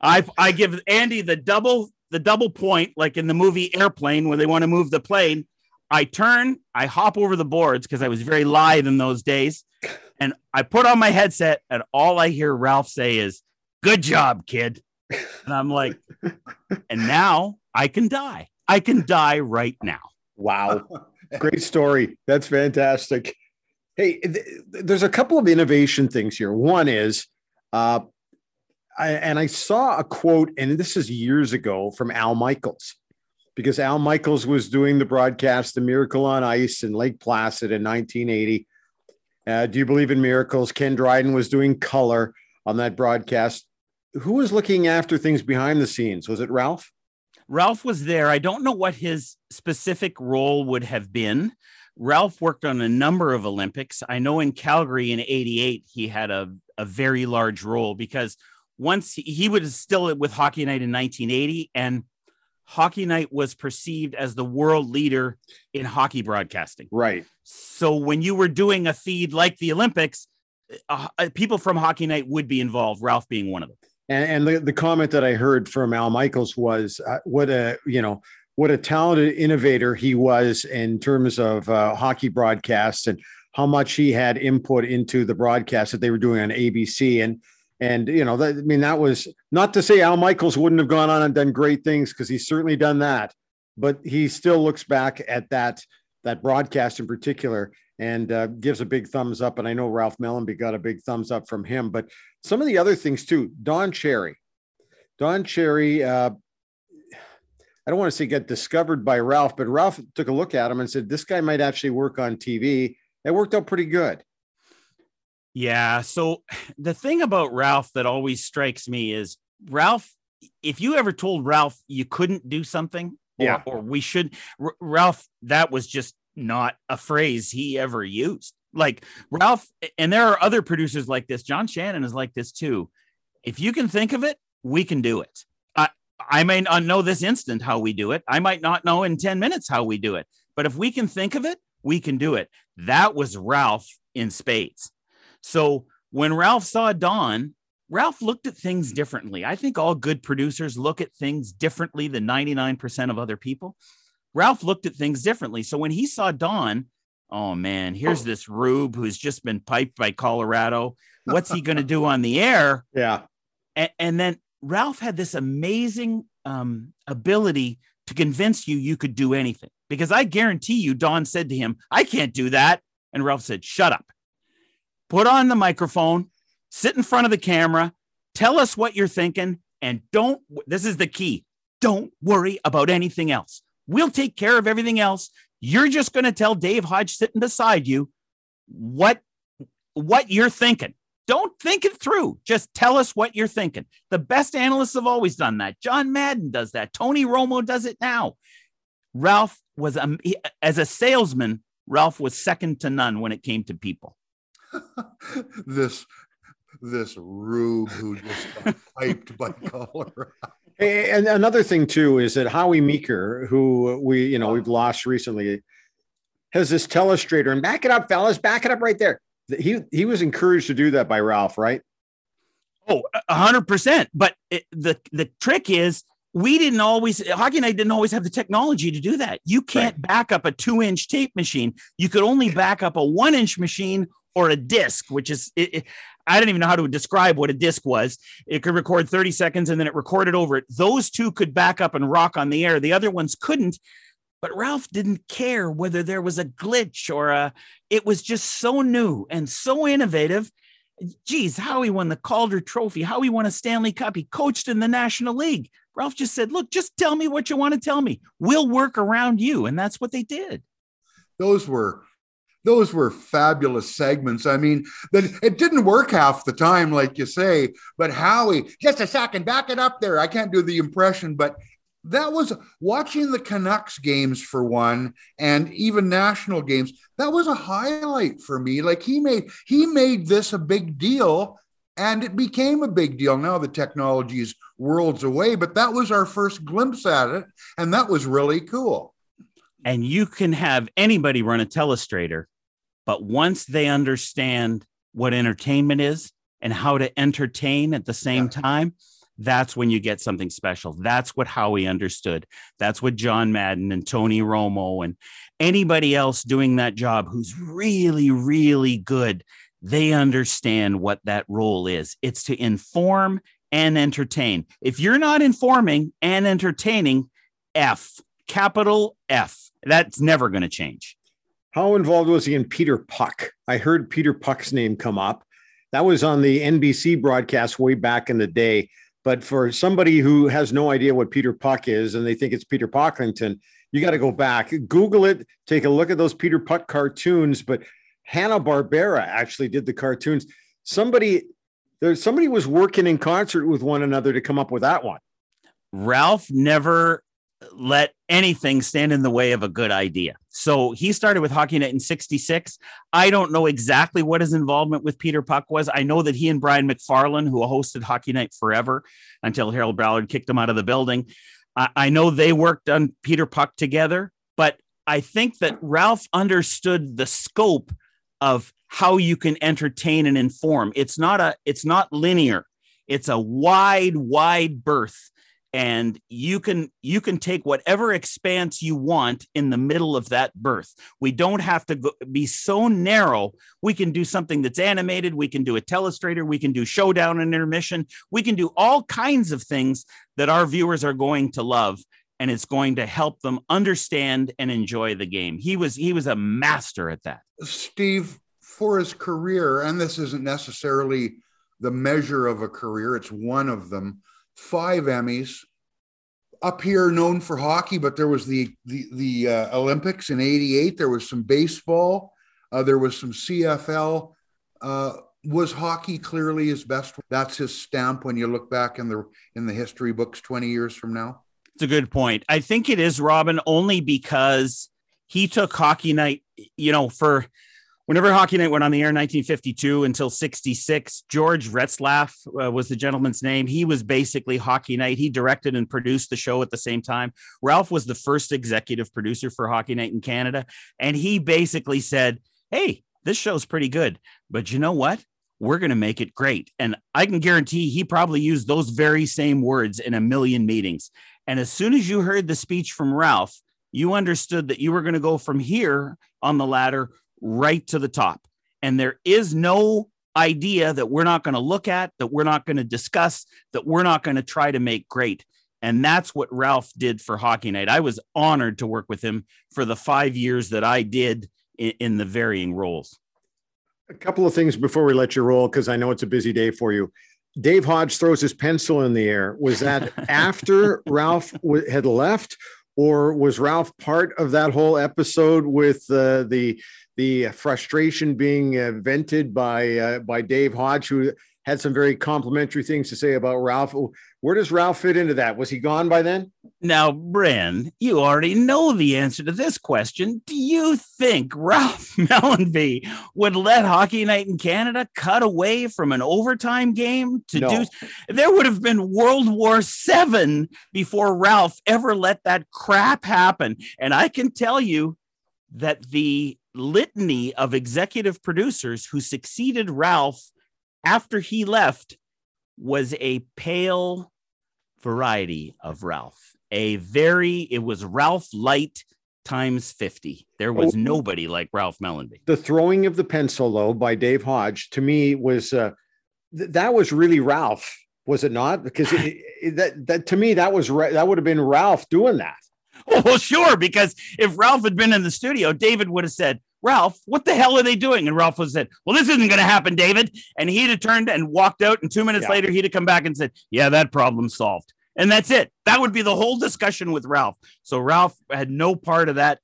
I I give Andy the double the double point, like in the movie Airplane, where they want to move the plane. I turn, I hop over the boards because I was very lithe in those days, and I put on my headset, and all I hear Ralph say is, "Good job, kid." And I'm like, and now I can die. I can die right now. Wow. Great story. That's fantastic. Hey, th- there's a couple of innovation things here. One is, uh, I, and I saw a quote, and this is years ago from Al Michaels, because Al Michaels was doing the broadcast, The Miracle on Ice in Lake Placid in 1980. Uh, Do you believe in miracles? Ken Dryden was doing color on that broadcast. Who was looking after things behind the scenes? Was it Ralph? Ralph was there. I don't know what his specific role would have been. Ralph worked on a number of Olympics. I know in Calgary in 88, he had a, a very large role because once he, he was still with Hockey Night in 1980, and Hockey Night was perceived as the world leader in hockey broadcasting. Right. So when you were doing a feed like the Olympics, uh, uh people from Hockey Night would be involved, Ralph being one of them. And, and the, the comment that I heard from Al Michaels was uh, what a, you know, what a talented innovator he was in terms of uh, hockey broadcasts and how much he had input into the broadcast that they were doing on ABC. And, and, you know, that, I mean, that was not to say Al Michaels wouldn't have gone on and done great things because he's certainly done that, but he still looks back at that, that broadcast in particular and uh, gives a big thumbs up. And I know Ralph Mellanby got a big thumbs up from him. But some of the other things too, Don Cherry, Don Cherry. Uh, I don't want to say get discovered by Ralph, but Ralph took a look at him and said, "This guy might actually work on TV." It worked out pretty good. Yeah. So the thing about Ralph that always strikes me is Ralph. If you ever told Ralph you couldn't do something, or, yeah, or we should, R- Ralph, that was just not a phrase he ever used. Like Ralph, and there are other producers like this. John Shannon is like this too. If you can think of it, we can do it. I, I may not know this instant how we do it. I might not know in 10 minutes how we do it. But if we can think of it, we can do it. That was Ralph in spades. So when Ralph saw Don, Ralph looked at things differently. I think all good producers look at things differently than 99% of other people. Ralph looked at things differently. So when he saw Don, oh man, here's this rube who's just been piped by Colorado. What's he going to do on the air? Yeah. And, and then Ralph had this amazing um, ability to convince you you could do anything. Because I guarantee you, Don said to him, I can't do that. And Ralph said, Shut up. Put on the microphone, sit in front of the camera, tell us what you're thinking, and don't, this is the key don't worry about anything else. We'll take care of everything else. You're just going to tell Dave Hodge sitting beside you what what you're thinking. Don't think it through. Just tell us what you're thinking. The best analysts have always done that. John Madden does that. Tony Romo does it now. Ralph was um, he, as a salesman. Ralph was second to none when it came to people. this this rube who just got piped by Colorado. And another thing too is that Howie Meeker, who we you know we've lost recently, has this telestrator and back it up, fellas, back it up right there. He he was encouraged to do that by Ralph, right? Oh, hundred percent. But it, the the trick is we didn't always hockey night didn't always have the technology to do that. You can't right. back up a two inch tape machine. You could only back up a one inch machine or a disc, which is it, it, I didn't even know how to describe what a disc was. It could record 30 seconds and then it recorded over it. Those two could back up and rock on the air. The other ones couldn't. But Ralph didn't care whether there was a glitch or a, it was just so new and so innovative. Geez, how he won the Calder Trophy, how he won a Stanley Cup. He coached in the National League. Ralph just said, Look, just tell me what you want to tell me. We'll work around you. And that's what they did. Those were those were fabulous segments. I mean, that it didn't work half the time, like you say, but Howie, just a second, back it up there. I can't do the impression, but that was watching the Canucks games for one, and even national games. That was a highlight for me. Like he made he made this a big deal, and it became a big deal. Now the technology is worlds away, but that was our first glimpse at it, and that was really cool. And you can have anybody run a telestrator, but once they understand what entertainment is and how to entertain at the same yeah. time that's when you get something special. That's what Howie understood. That's what John Madden and Tony Romo and anybody else doing that job who's really, really good, they understand what that role is. It's to inform and entertain. If you're not informing and entertaining, F, capital F, that's never going to change. How involved was he in Peter Puck? I heard Peter Puck's name come up. That was on the NBC broadcast way back in the day. But for somebody who has no idea what Peter Puck is and they think it's Peter Pocklington, you got to go back, Google it, take a look at those Peter Puck cartoons. But Hanna Barbera actually did the cartoons. Somebody there, somebody was working in concert with one another to come up with that one. Ralph never let anything stand in the way of a good idea. So he started with Hockey Night in 66. I don't know exactly what his involvement with Peter Puck was. I know that he and Brian McFarlane, who hosted Hockey Night forever until Harold Ballard kicked him out of the building, I, I know they worked on Peter Puck together, but I think that Ralph understood the scope of how you can entertain and inform. It's not a it's not linear. It's a wide wide berth and you can you can take whatever expanse you want in the middle of that berth. We don't have to go, be so narrow. We can do something that's animated. We can do a telestrator. We can do showdown and intermission. We can do all kinds of things that our viewers are going to love and it's going to help them understand and enjoy the game. He was he was a master at that. Steve for his career and this isn't necessarily the measure of a career it's one of them five Emmys. Up here, known for hockey, but there was the the, the uh, Olympics in '88. There was some baseball. Uh, there was some CFL. Uh, was hockey clearly his best? That's his stamp when you look back in the in the history books 20 years from now. It's a good point. I think it is Robin only because he took hockey night. You know, for Whenever Hockey Night went on the air in 1952 until 66, George Retzlaff uh, was the gentleman's name. He was basically Hockey Night. He directed and produced the show at the same time. Ralph was the first executive producer for Hockey Night in Canada. And he basically said, Hey, this show's pretty good. But you know what? We're going to make it great. And I can guarantee he probably used those very same words in a million meetings. And as soon as you heard the speech from Ralph, you understood that you were going to go from here on the ladder right to the top. And there is no idea that we're not going to look at, that we're not going to discuss, that we're not going to try to make great. And that's what Ralph did for Hockey Night. I was honored to work with him for the five years that I did in, in the varying roles. A couple of things before we let you roll, because I know it's a busy day for you. Dave Hodge throws his pencil in the air. Was that after Ralph w- had left, or was Ralph part of that whole episode with uh, the the frustration being uh, vented by uh, by Dave Hodge, who had some very complimentary things to say about Ralph. Where does Ralph fit into that? Was he gone by then? Now, Bryn, you already know the answer to this question. Do you think Ralph Mellanby would let Hockey Night in Canada cut away from an overtime game to No. do? There would have been World War Seven before Ralph ever let that crap happen. And I can tell you that the litany of executive producers who succeeded Ralph after he left was a pale variety of Ralph. A very, it was Ralph Light times 50. There was Oh. nobody like Ralph Mellanby. The throwing of the pencil, though, by Dave Hodge, to me was uh, th- that was really Ralph, was it not? Because it, it, that that to me that was that would have been Ralph doing that. Well, sure, because if Ralph had been in the studio, David would have said, Ralph, what the hell are they doing? And Ralph would have said, Well, this isn't going to happen, David. And he'd have turned and walked out. And two minutes Yeah. later, he'd have come back and said, Yeah, that problem's solved. And that's it. That would be the whole discussion with Ralph. So Ralph had no part of that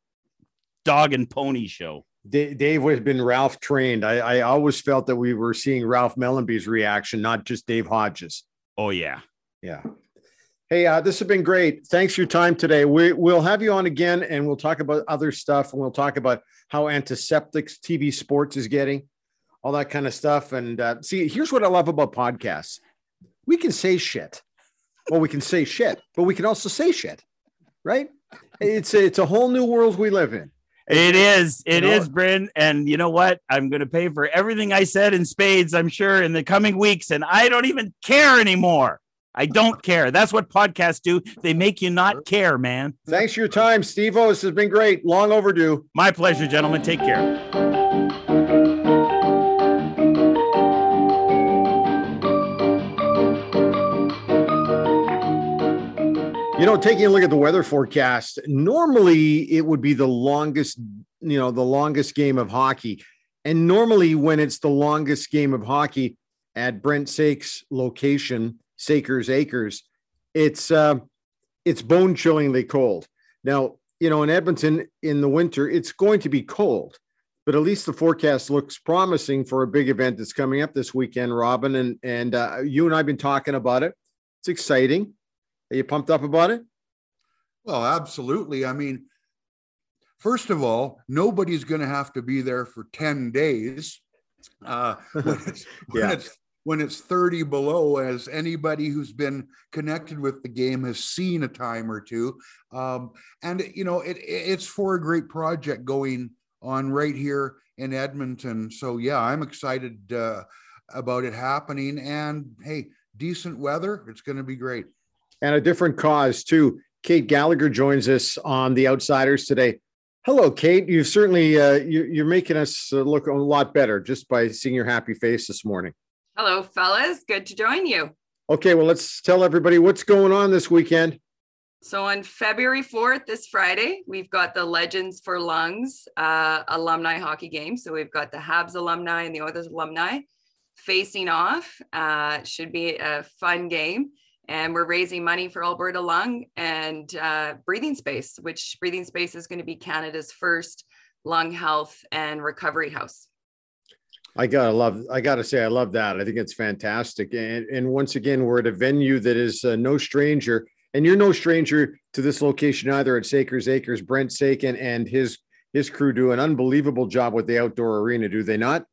dog and pony show. Da- Dave has been Ralph trained. I, I always felt that we were seeing Ralph Mellanby's reaction, not just Dave Hodges. Oh, yeah. Yeah. Hey, uh, this has been great. Thanks for your time today. We, we'll have you on again and we'll talk about other stuff and we'll talk about how antiseptics TV sports is getting, all that kind of stuff. And uh, see, here's what I love about podcasts we can say shit. Well, we can say shit, but we can also say shit, right? It's a, it's a whole new world we live in. It is. It You know- is, Bryn. And you know what? I'm going to pay for everything I said in spades, I'm sure, in the coming weeks. And I don't even care anymore. I don't care. That's what podcasts do. They make you not care, man. Thanks for your time, Steve. This has been great. Long overdue. My pleasure, gentlemen. Take care. You know, taking a look at the weather forecast, normally it would be the longest, you know, the longest game of hockey. And normally, when it's the longest game of hockey at Brent Saik's location, Saiker's Acres, it's uh, it's bone chillingly cold. Now, you know, in Edmonton in the winter, it's going to be cold, but at least the forecast looks promising for a big event that's coming up this weekend, Robin. And and uh, you and I've been talking about it. It's exciting. Are you pumped up about it? Well, absolutely. I mean, first of all, nobody's going to have to be there for 10 days. Uh, when, it's, when, Yeah. it's, when it's 30 below, as anybody who's been connected with the game has seen a time or two. Um, and, you know, it, it's for a great project going on right here in Edmonton. So, yeah, I'm excited uh, about it happening. And hey, decent weather. It's going to be great. and a different cause too. Kate Gallagher joins us on the Outsiders today. Hello, Kate. You've certainly uh, you, you're making us uh, look a lot better just by seeing your happy face this morning. Hello, fellas. Good to join you. Okay, well, let's tell everybody what's going on this weekend. So, on February 4th, this Friday, we've got the Legends for Lungs uh, alumni hockey game. So, we've got the Habs alumni and the Oilers alumni facing off. Uh, should be a fun game. And we're raising money for Alberta Lung and uh, Breathing Space, which Breathing Space is going to be Canada's first lung health and recovery house. I gotta love. I gotta say, I love that. I think it's fantastic. And and once again, we're at a venue that is uh, no stranger, and you're no stranger to this location either. At Saiker's Acres, Brent Sakin and his his crew do an unbelievable job with the outdoor arena, do they not?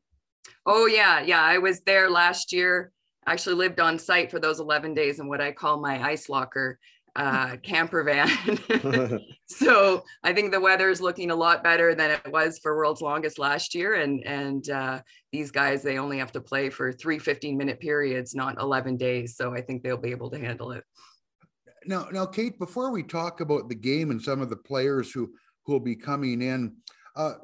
Oh yeah, yeah. I was there last year. Actually lived on site for those 11 days in what I call my ice locker uh, camper van. so I think the weather is looking a lot better than it was for World's Longest last year. And and uh, these guys they only have to play for three 15 minute periods, not 11 days. So I think they'll be able to handle it. Now, now, Kate, before we talk about the game and some of the players who who will be coming in, uh,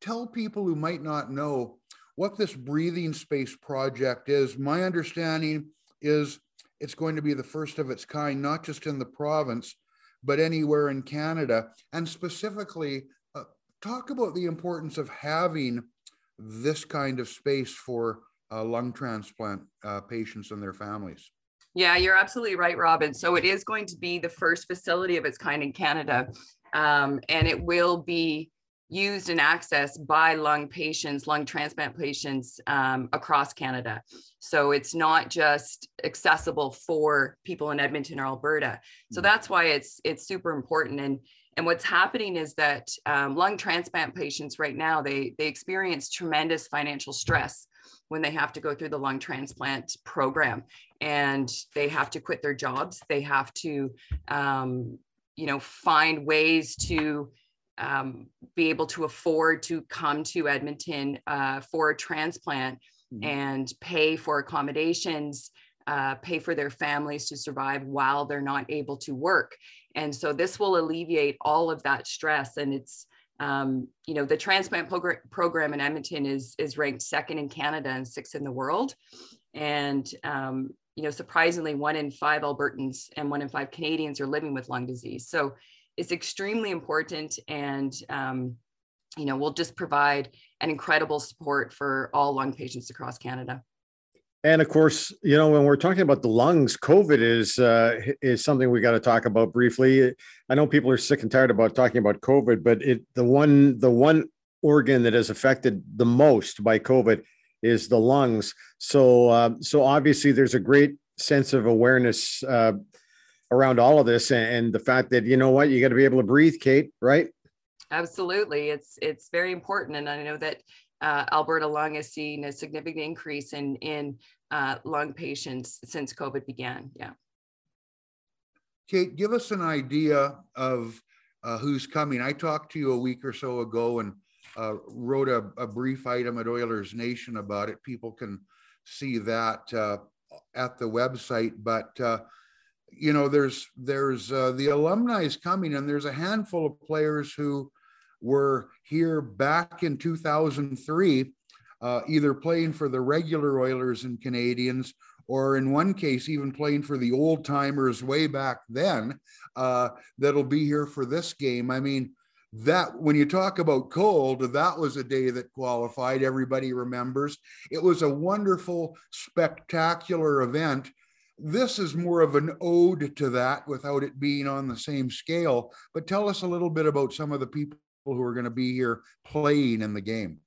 tell people who might not know what this breathing space project is. My understanding is it's going to be the first of its kind, not just in the province, but anywhere in Canada. And specifically, uh, talk about the importance of having this kind of space for uh, lung transplant uh, patients and their families. Yeah, you're absolutely right, Robin. So it is going to be the first facility of its kind in Canada. Um, and it will be used and accessed by lung patients, lung transplant patients um, across Canada. So it's not just accessible for people in Edmonton or Alberta. So mm. that's why it's it's super important. And and what's happening is that um, lung transplant patients right now they they experience tremendous financial stress when they have to go through the lung transplant program and they have to quit their jobs. They have to um, you know find ways to um, be able to afford to come to Edmonton uh, for a transplant mm-hmm. and pay for accommodations, uh, pay for their families to survive while they're not able to work. And so this will alleviate all of that stress. And it's, um, you know, the transplant progr- program in Edmonton is, is ranked second in Canada and sixth in the world. And, um, you know, surprisingly, one in five Albertans and one in five Canadians are living with lung disease. So is extremely important and um, you know we'll just provide an incredible support for all lung patients across canada. And of course you know when we're talking about the lungs covid is uh, is something we got to talk about briefly. I know people are sick and tired about talking about covid but it the one the one organ that is affected the most by covid is the lungs. So uh, so obviously there's a great sense of awareness uh, around all of this and, and the fact that you know what you got to be able to breathe kate right? Absolutely. It's it's very important. And i know that uh, alberta lung has seen a significant increase in in uh, lung patients since covid began. Yeah. Kate give us an idea of uh, who's coming. I talked to you a week or so ago and uh, wrote a, a, brief item at oilers nation about it. People can see that uh, at the website. But uh, you know, there's there's uh, the alumni is coming, and there's a handful of players who were here back in 2003, uh, either playing for the regular Oilers and Canadians, or in one case, even playing for the old timers way back then. Uh, that'll be here for this game. I mean, that when you talk about cold, that was a day that qualified. Everybody remembers. It was a wonderful, spectacular event this is more of an ode to that without it being on the same scale. But tell us a little bit about some of the people who are going to be here playing in the game.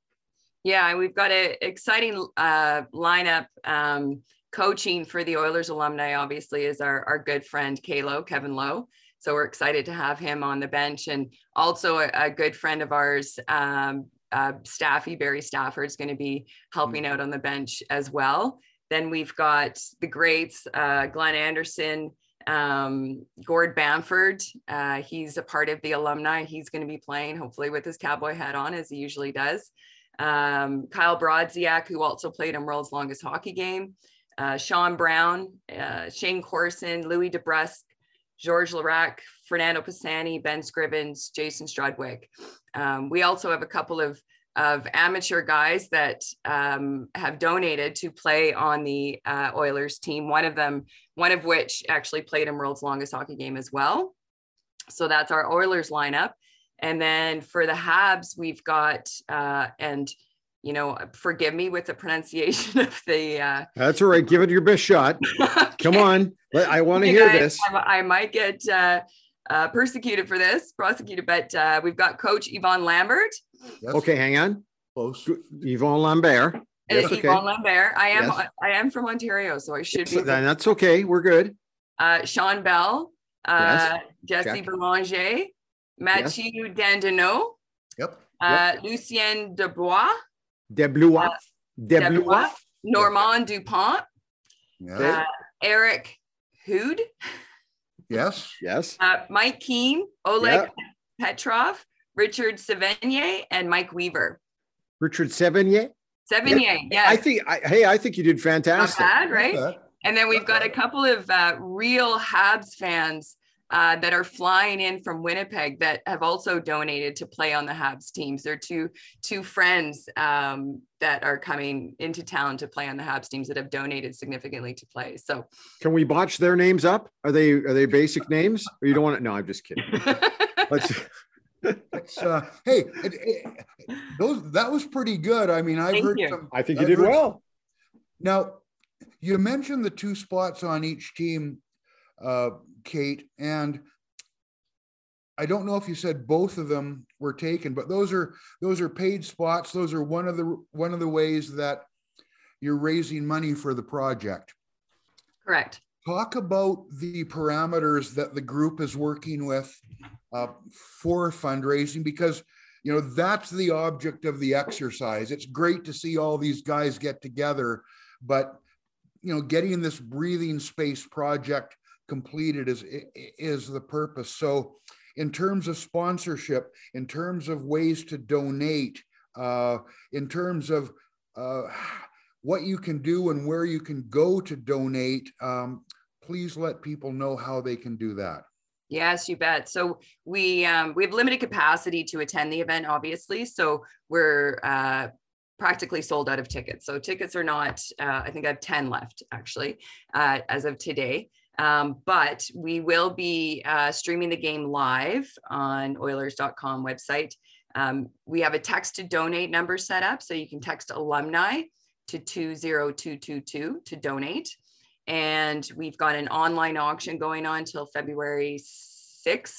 Yeah, we've got an exciting uh, lineup. Um, coaching for the Oilers alumni, obviously, is our, our good friend Kalo, Kevin Lowe. So we're excited to have him on the bench. And also a, a good friend of ours, um, uh, Staffy, Barry Stafford, is going to be helping out on the bench as well. Then we've got the greats, uh, Glenn Anderson, um, Gord Bamford. Uh, he's a part of the alumni. He's going to be playing, hopefully, with his cowboy hat on, as he usually does. Um, Kyle Brodziak, who also played in World's Longest Hockey Game. Uh, Sean Brown, uh, Shayne Corson, Louie DeBrusk, Georges Laraque, Fernando Pisani, Ben Scrivens, Jason Strudwick. Um, we also have a couple of of amateur guys that um, have donated to play on the uh, Oilers team. One of them, one of which actually played in World's Longest Hockey Game as well. So that's our Oilers lineup. And then for the Habs, we've got uh, and you know, forgive me with the pronunciation of the. Uh, that's all right. Give it your best shot. okay. Come on, I want to hear this. I, I might get uh, uh, persecuted for this, prosecuted, but uh, we've got Coach Yvon Lambert. Yes. Okay, hang on. Close. Yvon Lambert. Yes, Yvon okay. Lambert. I am yes. I am from Ontario, so I should be. So then that's okay. We're good. Uh, Sean Bell, uh, yes. Jesse okay. Belanger, Mathieu yes. Dandenault, Yep. Uh, Lucien Debois. Deblois. Uh, Deblois. Normand Dupont. Yeah. Uh, Eric Hood. Yes. Yes. Uh, Mike Keane. Oleg Petrov. Richard Sevigny and Mike Weaver. Richard Sevigny. Sevigny, yes. I think. I, hey, I think you did Not fantastic. bad, right? Okay. And then we've got a couple of uh, real Habs fans uh, that are flying in from Winnipeg that have also donated to play on the Habs teams. They're two two friends um, that are coming into town to play on the Habs teams that have donated significantly to play. So Can we botch their names up? Are they are they basic names? Or you don't want to? No, I'm just kidding. Let's. It's uh, hey, it, it, those that was pretty good. I mean, I've Thank heard you. some. I think you I've did heard- well. Now, you mentioned the two spots on each team, uh, Kate, and I don't know if you said both of them were taken, but those are those are paid spots. Those are one of the one of the ways that you're raising money for the project. correct. Talk about the parameters that the group is working with uh, for fundraising because you know that's the object of the exercise. It's great to see all these guys get together, but you know, getting this breathing space project completed is is the purpose. So, in terms of sponsorship, in terms of ways to donate, uh, in terms of uh, what you can do and where you can go to donate, um, please let people know how they can do that. Yes, you bet. So we um, we have limited capacity to attend the event, obviously. So we're uh, practically sold out of tickets. So tickets are not. Uh, I think I have ten left actually uh, as of today. Um, but we will be uh, streaming the game live on Oilers.com website. Um, we have a text to donate number set up, so you can text alumni to 20222 to donate. And we've got an online auction going on till February 6th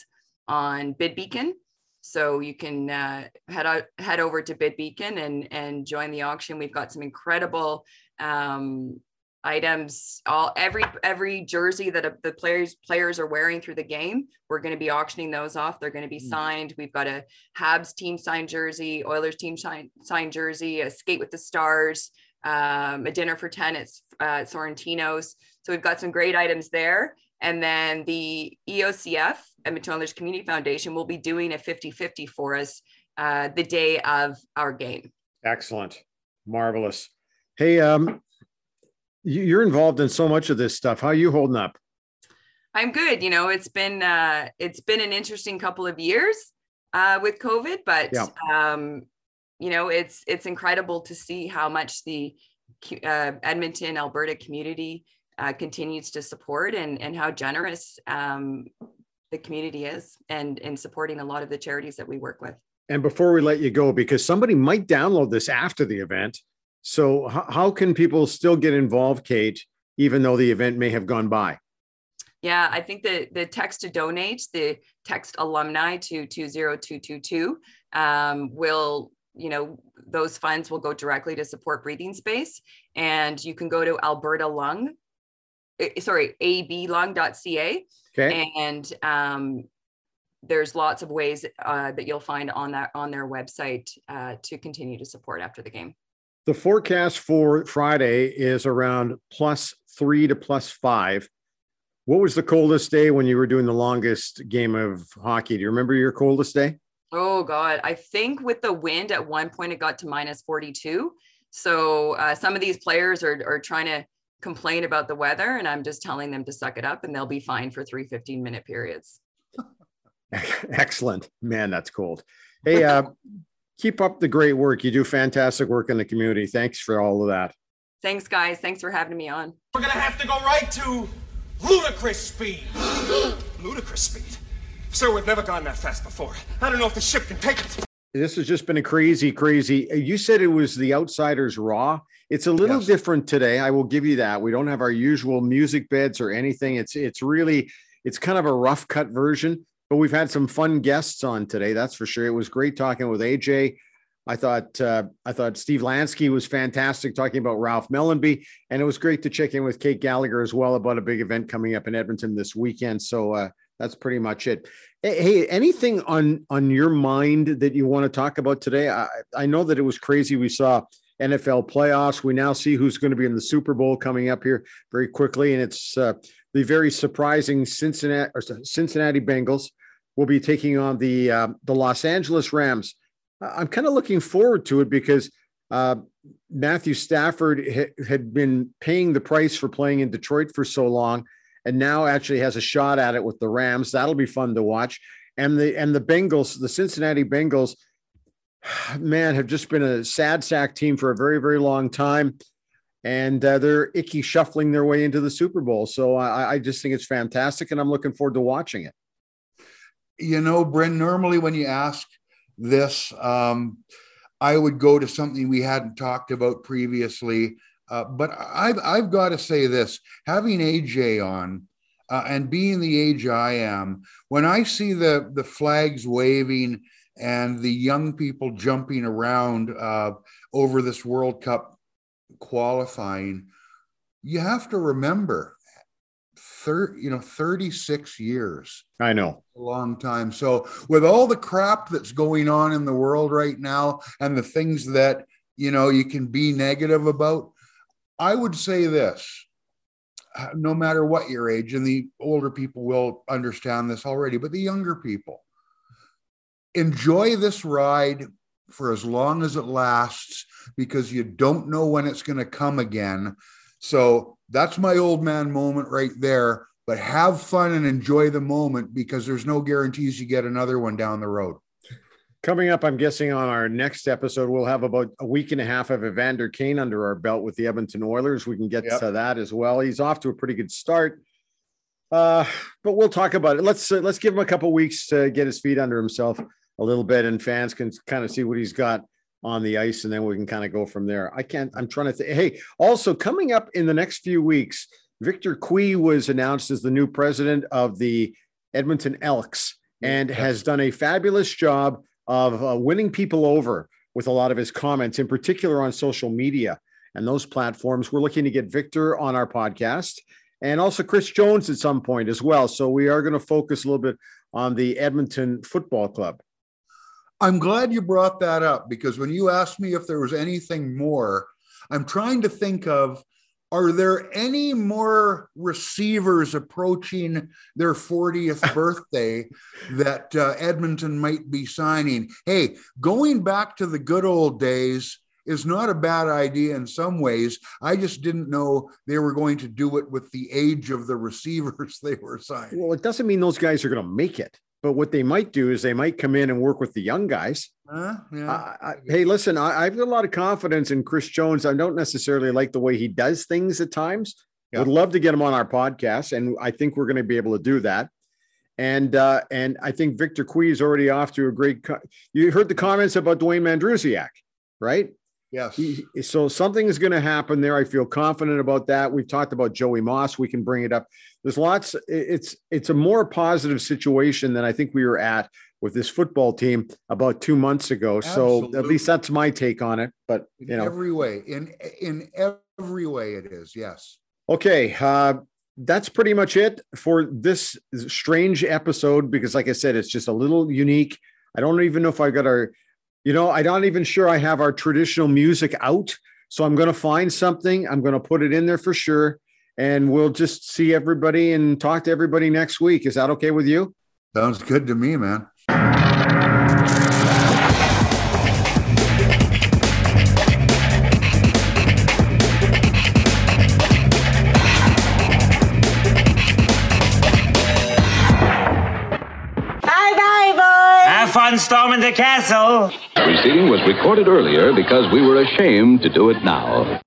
on BidBeacon. So you can uh, head out, head over to BidBeacon and and join the auction. We've got some incredible um, items. All every every jersey that the players players are wearing through the game, we're going to be auctioning those off. They're going to be signed. We've got a Habs team signed jersey, Oilers team signed signed jersey, a skate with the stars, um, a dinner for ten at uh, Sorrentino's. So we've got some great items there. And then the EOCF, Edmonton Oilers Community Foundation, will be doing a 50-50 for us uh, the day of our game. Excellent, marvelous. Hey, um, you're involved in so much of this stuff. How are you holding up? I'm good. You know, it's been uh, it's been an interesting couple of years uh, with COVID, but Yeah. um, you know, it's it's incredible to see how much the uh, Edmonton, Alberta community uh, continues to support and and how generous um, the community is and in supporting a lot of the charities that we work with. And before we let you go, because somebody might download this after the event, so how, how can people still get involved, Kate, even though the event may have gone by? Yeah, I think the the text to donate, the text alumni to 20222 um, will, you know, those funds will go directly to support breathing space. And you can go to Alberta Lung, eh, sorry, ablung.ca. Okay. And um, there's lots of ways uh, that you'll find on that on their website uh, to continue to support after the game. The forecast for Friday is around plus three to plus five. What was the coldest day when you were doing the longest game of hockey? Do you remember your coldest day? Oh God, I think with the wind at one point it got to minus 42. So uh, some of these players are, are trying to complain about the weather, and I'm just telling them to suck it up, and they'll be fine for three 15 minute periods. Excellent. Man, that's cold. Hey, uh, keep up the great work. You do fantastic work in the community. Thanks for all of that. Thanks, guys. Thanks for having me on. We're gonna have to go right to ludicrous speed. ludicrous speed? Sir, we've never gone that fast before. I don't know if the ship can take it. This has just been a crazy, crazy. You said it was the Outsiders Raw. It's a little different today. I will give you that. We don't have our usual music beds or anything. It's it's really it's kind of a rough cut version, but we've had some fun guests on today. That's for sure. It was great talking with AJ. I thought uh, I thought Steve Lansky was fantastic talking about Ralph Mellanby, and it was great to check in with Kate Gallagher as well about a big event coming up in Edmonton this weekend. So uh, that's pretty much it. Hey, anything on on your mind that you want to talk about today? I, I know that it was crazy. We saw NFL playoffs. We now see who's going to be in the Super Bowl coming up here very quickly, and it's uh, the very surprising Cincinnati Cincinnati Bengals will be taking on the uh, the Los Angeles Rams. I'm kind of looking forward to it because uh, Matthew Stafford ha- had been paying the price for playing in Detroit for so long, and now actually has a shot at it with the Rams. That'll be fun to watch. And the and the Bengals, the Cincinnati Bengals, man, have just been a sad sack team for a very very long time, and uh, they're Ickey shuffling their way into the Super Bowl. So I, I just think it's fantastic, and I'm looking forward to watching it. You know, Bryn. Normally, when you ask this. Um, I would go to something we hadn't talked about previously. Uh, but I've, I've got to say this having AJ on uh, and being the age I am, when I see the, the flags waving and the young people jumping around uh, over this World Cup qualifying, you have to remember thir- you know 36 years. I know. A long time. So with all the crap that's going on in the world right now and the things that you know you can be negative about i would say this. Uh, no matter what your age and the older people will understand this already but the younger people enjoy this ride for as long as it lasts because you don't know when it's going to come again so that's my old man moment right there. But have fun and enjoy the moment because there's no guarantees you get another one down the road. Coming up, I'm guessing on our next episode, we'll have about a week and a half of Evander Kane under our belt with the Edmonton Oilers. We can get yep. to that as well. He's off to a pretty good start, uh, but we'll talk about it. Let's uh, let's give him a couple weeks to get his feet under himself a little bit, and fans can kind of see what he's got on the ice, and then we can kind of go from there. I can't. I'm trying to think. Hey, also coming up in the next few weeks, Victor Cui was announced as the new president of the Edmonton Elks, and has done a fabulous job of uh, winning people over with a lot of his comments, in particular on social media and those platforms. We're looking to get Victor on our podcast and also Chris Jones at some point as well. So we are going to focus a little bit on the Edmonton Football Club. I'm glad you brought that up because when you asked me if there was anything more, I'm trying to think of are there any more receivers approaching their 40th birthday that uh, Edmonton might be signing? Hey, going back to the good old days is not a bad idea in some ways. I just didn't know they were going to do it with the age of the receivers they were signing. Well, it doesn't mean those guys are going to make it. But what they might do is they might come in and work with the young guys. Uh, yeah. I, hey, listen, I, have a lot of confidence in Chris Jones. I don't necessarily like the way he does things at times. Yeah. Would love to get him on our podcast, and I think we're going to be able to do that. And uh, and I think Victor Cui is already off to a great. Co- you heard the comments about Dwayne Mandrusiak, right? Yes. So something is going to happen there. I feel confident about that. We've talked about Joey Moss. We can bring it up. There's lots. It's it's a more positive situation than I think we were at with this football team about two months ago. Absolutely. So at least that's my take on it. But you in know, every way, in in every way, it is. Yes. Okay. Uh, that's pretty much it for this strange episode because, like I said, it's just a little unique. I don't even know if I got our you know, I'm not even sure I have our traditional music out. So I'm going to find something. I'm going to put it in there for sure. And we'll just see everybody and talk to everybody next week. Is that okay with you? Sounds good to me, man. Storming the castle. The proceeding was recorded earlier because we were ashamed to do it now.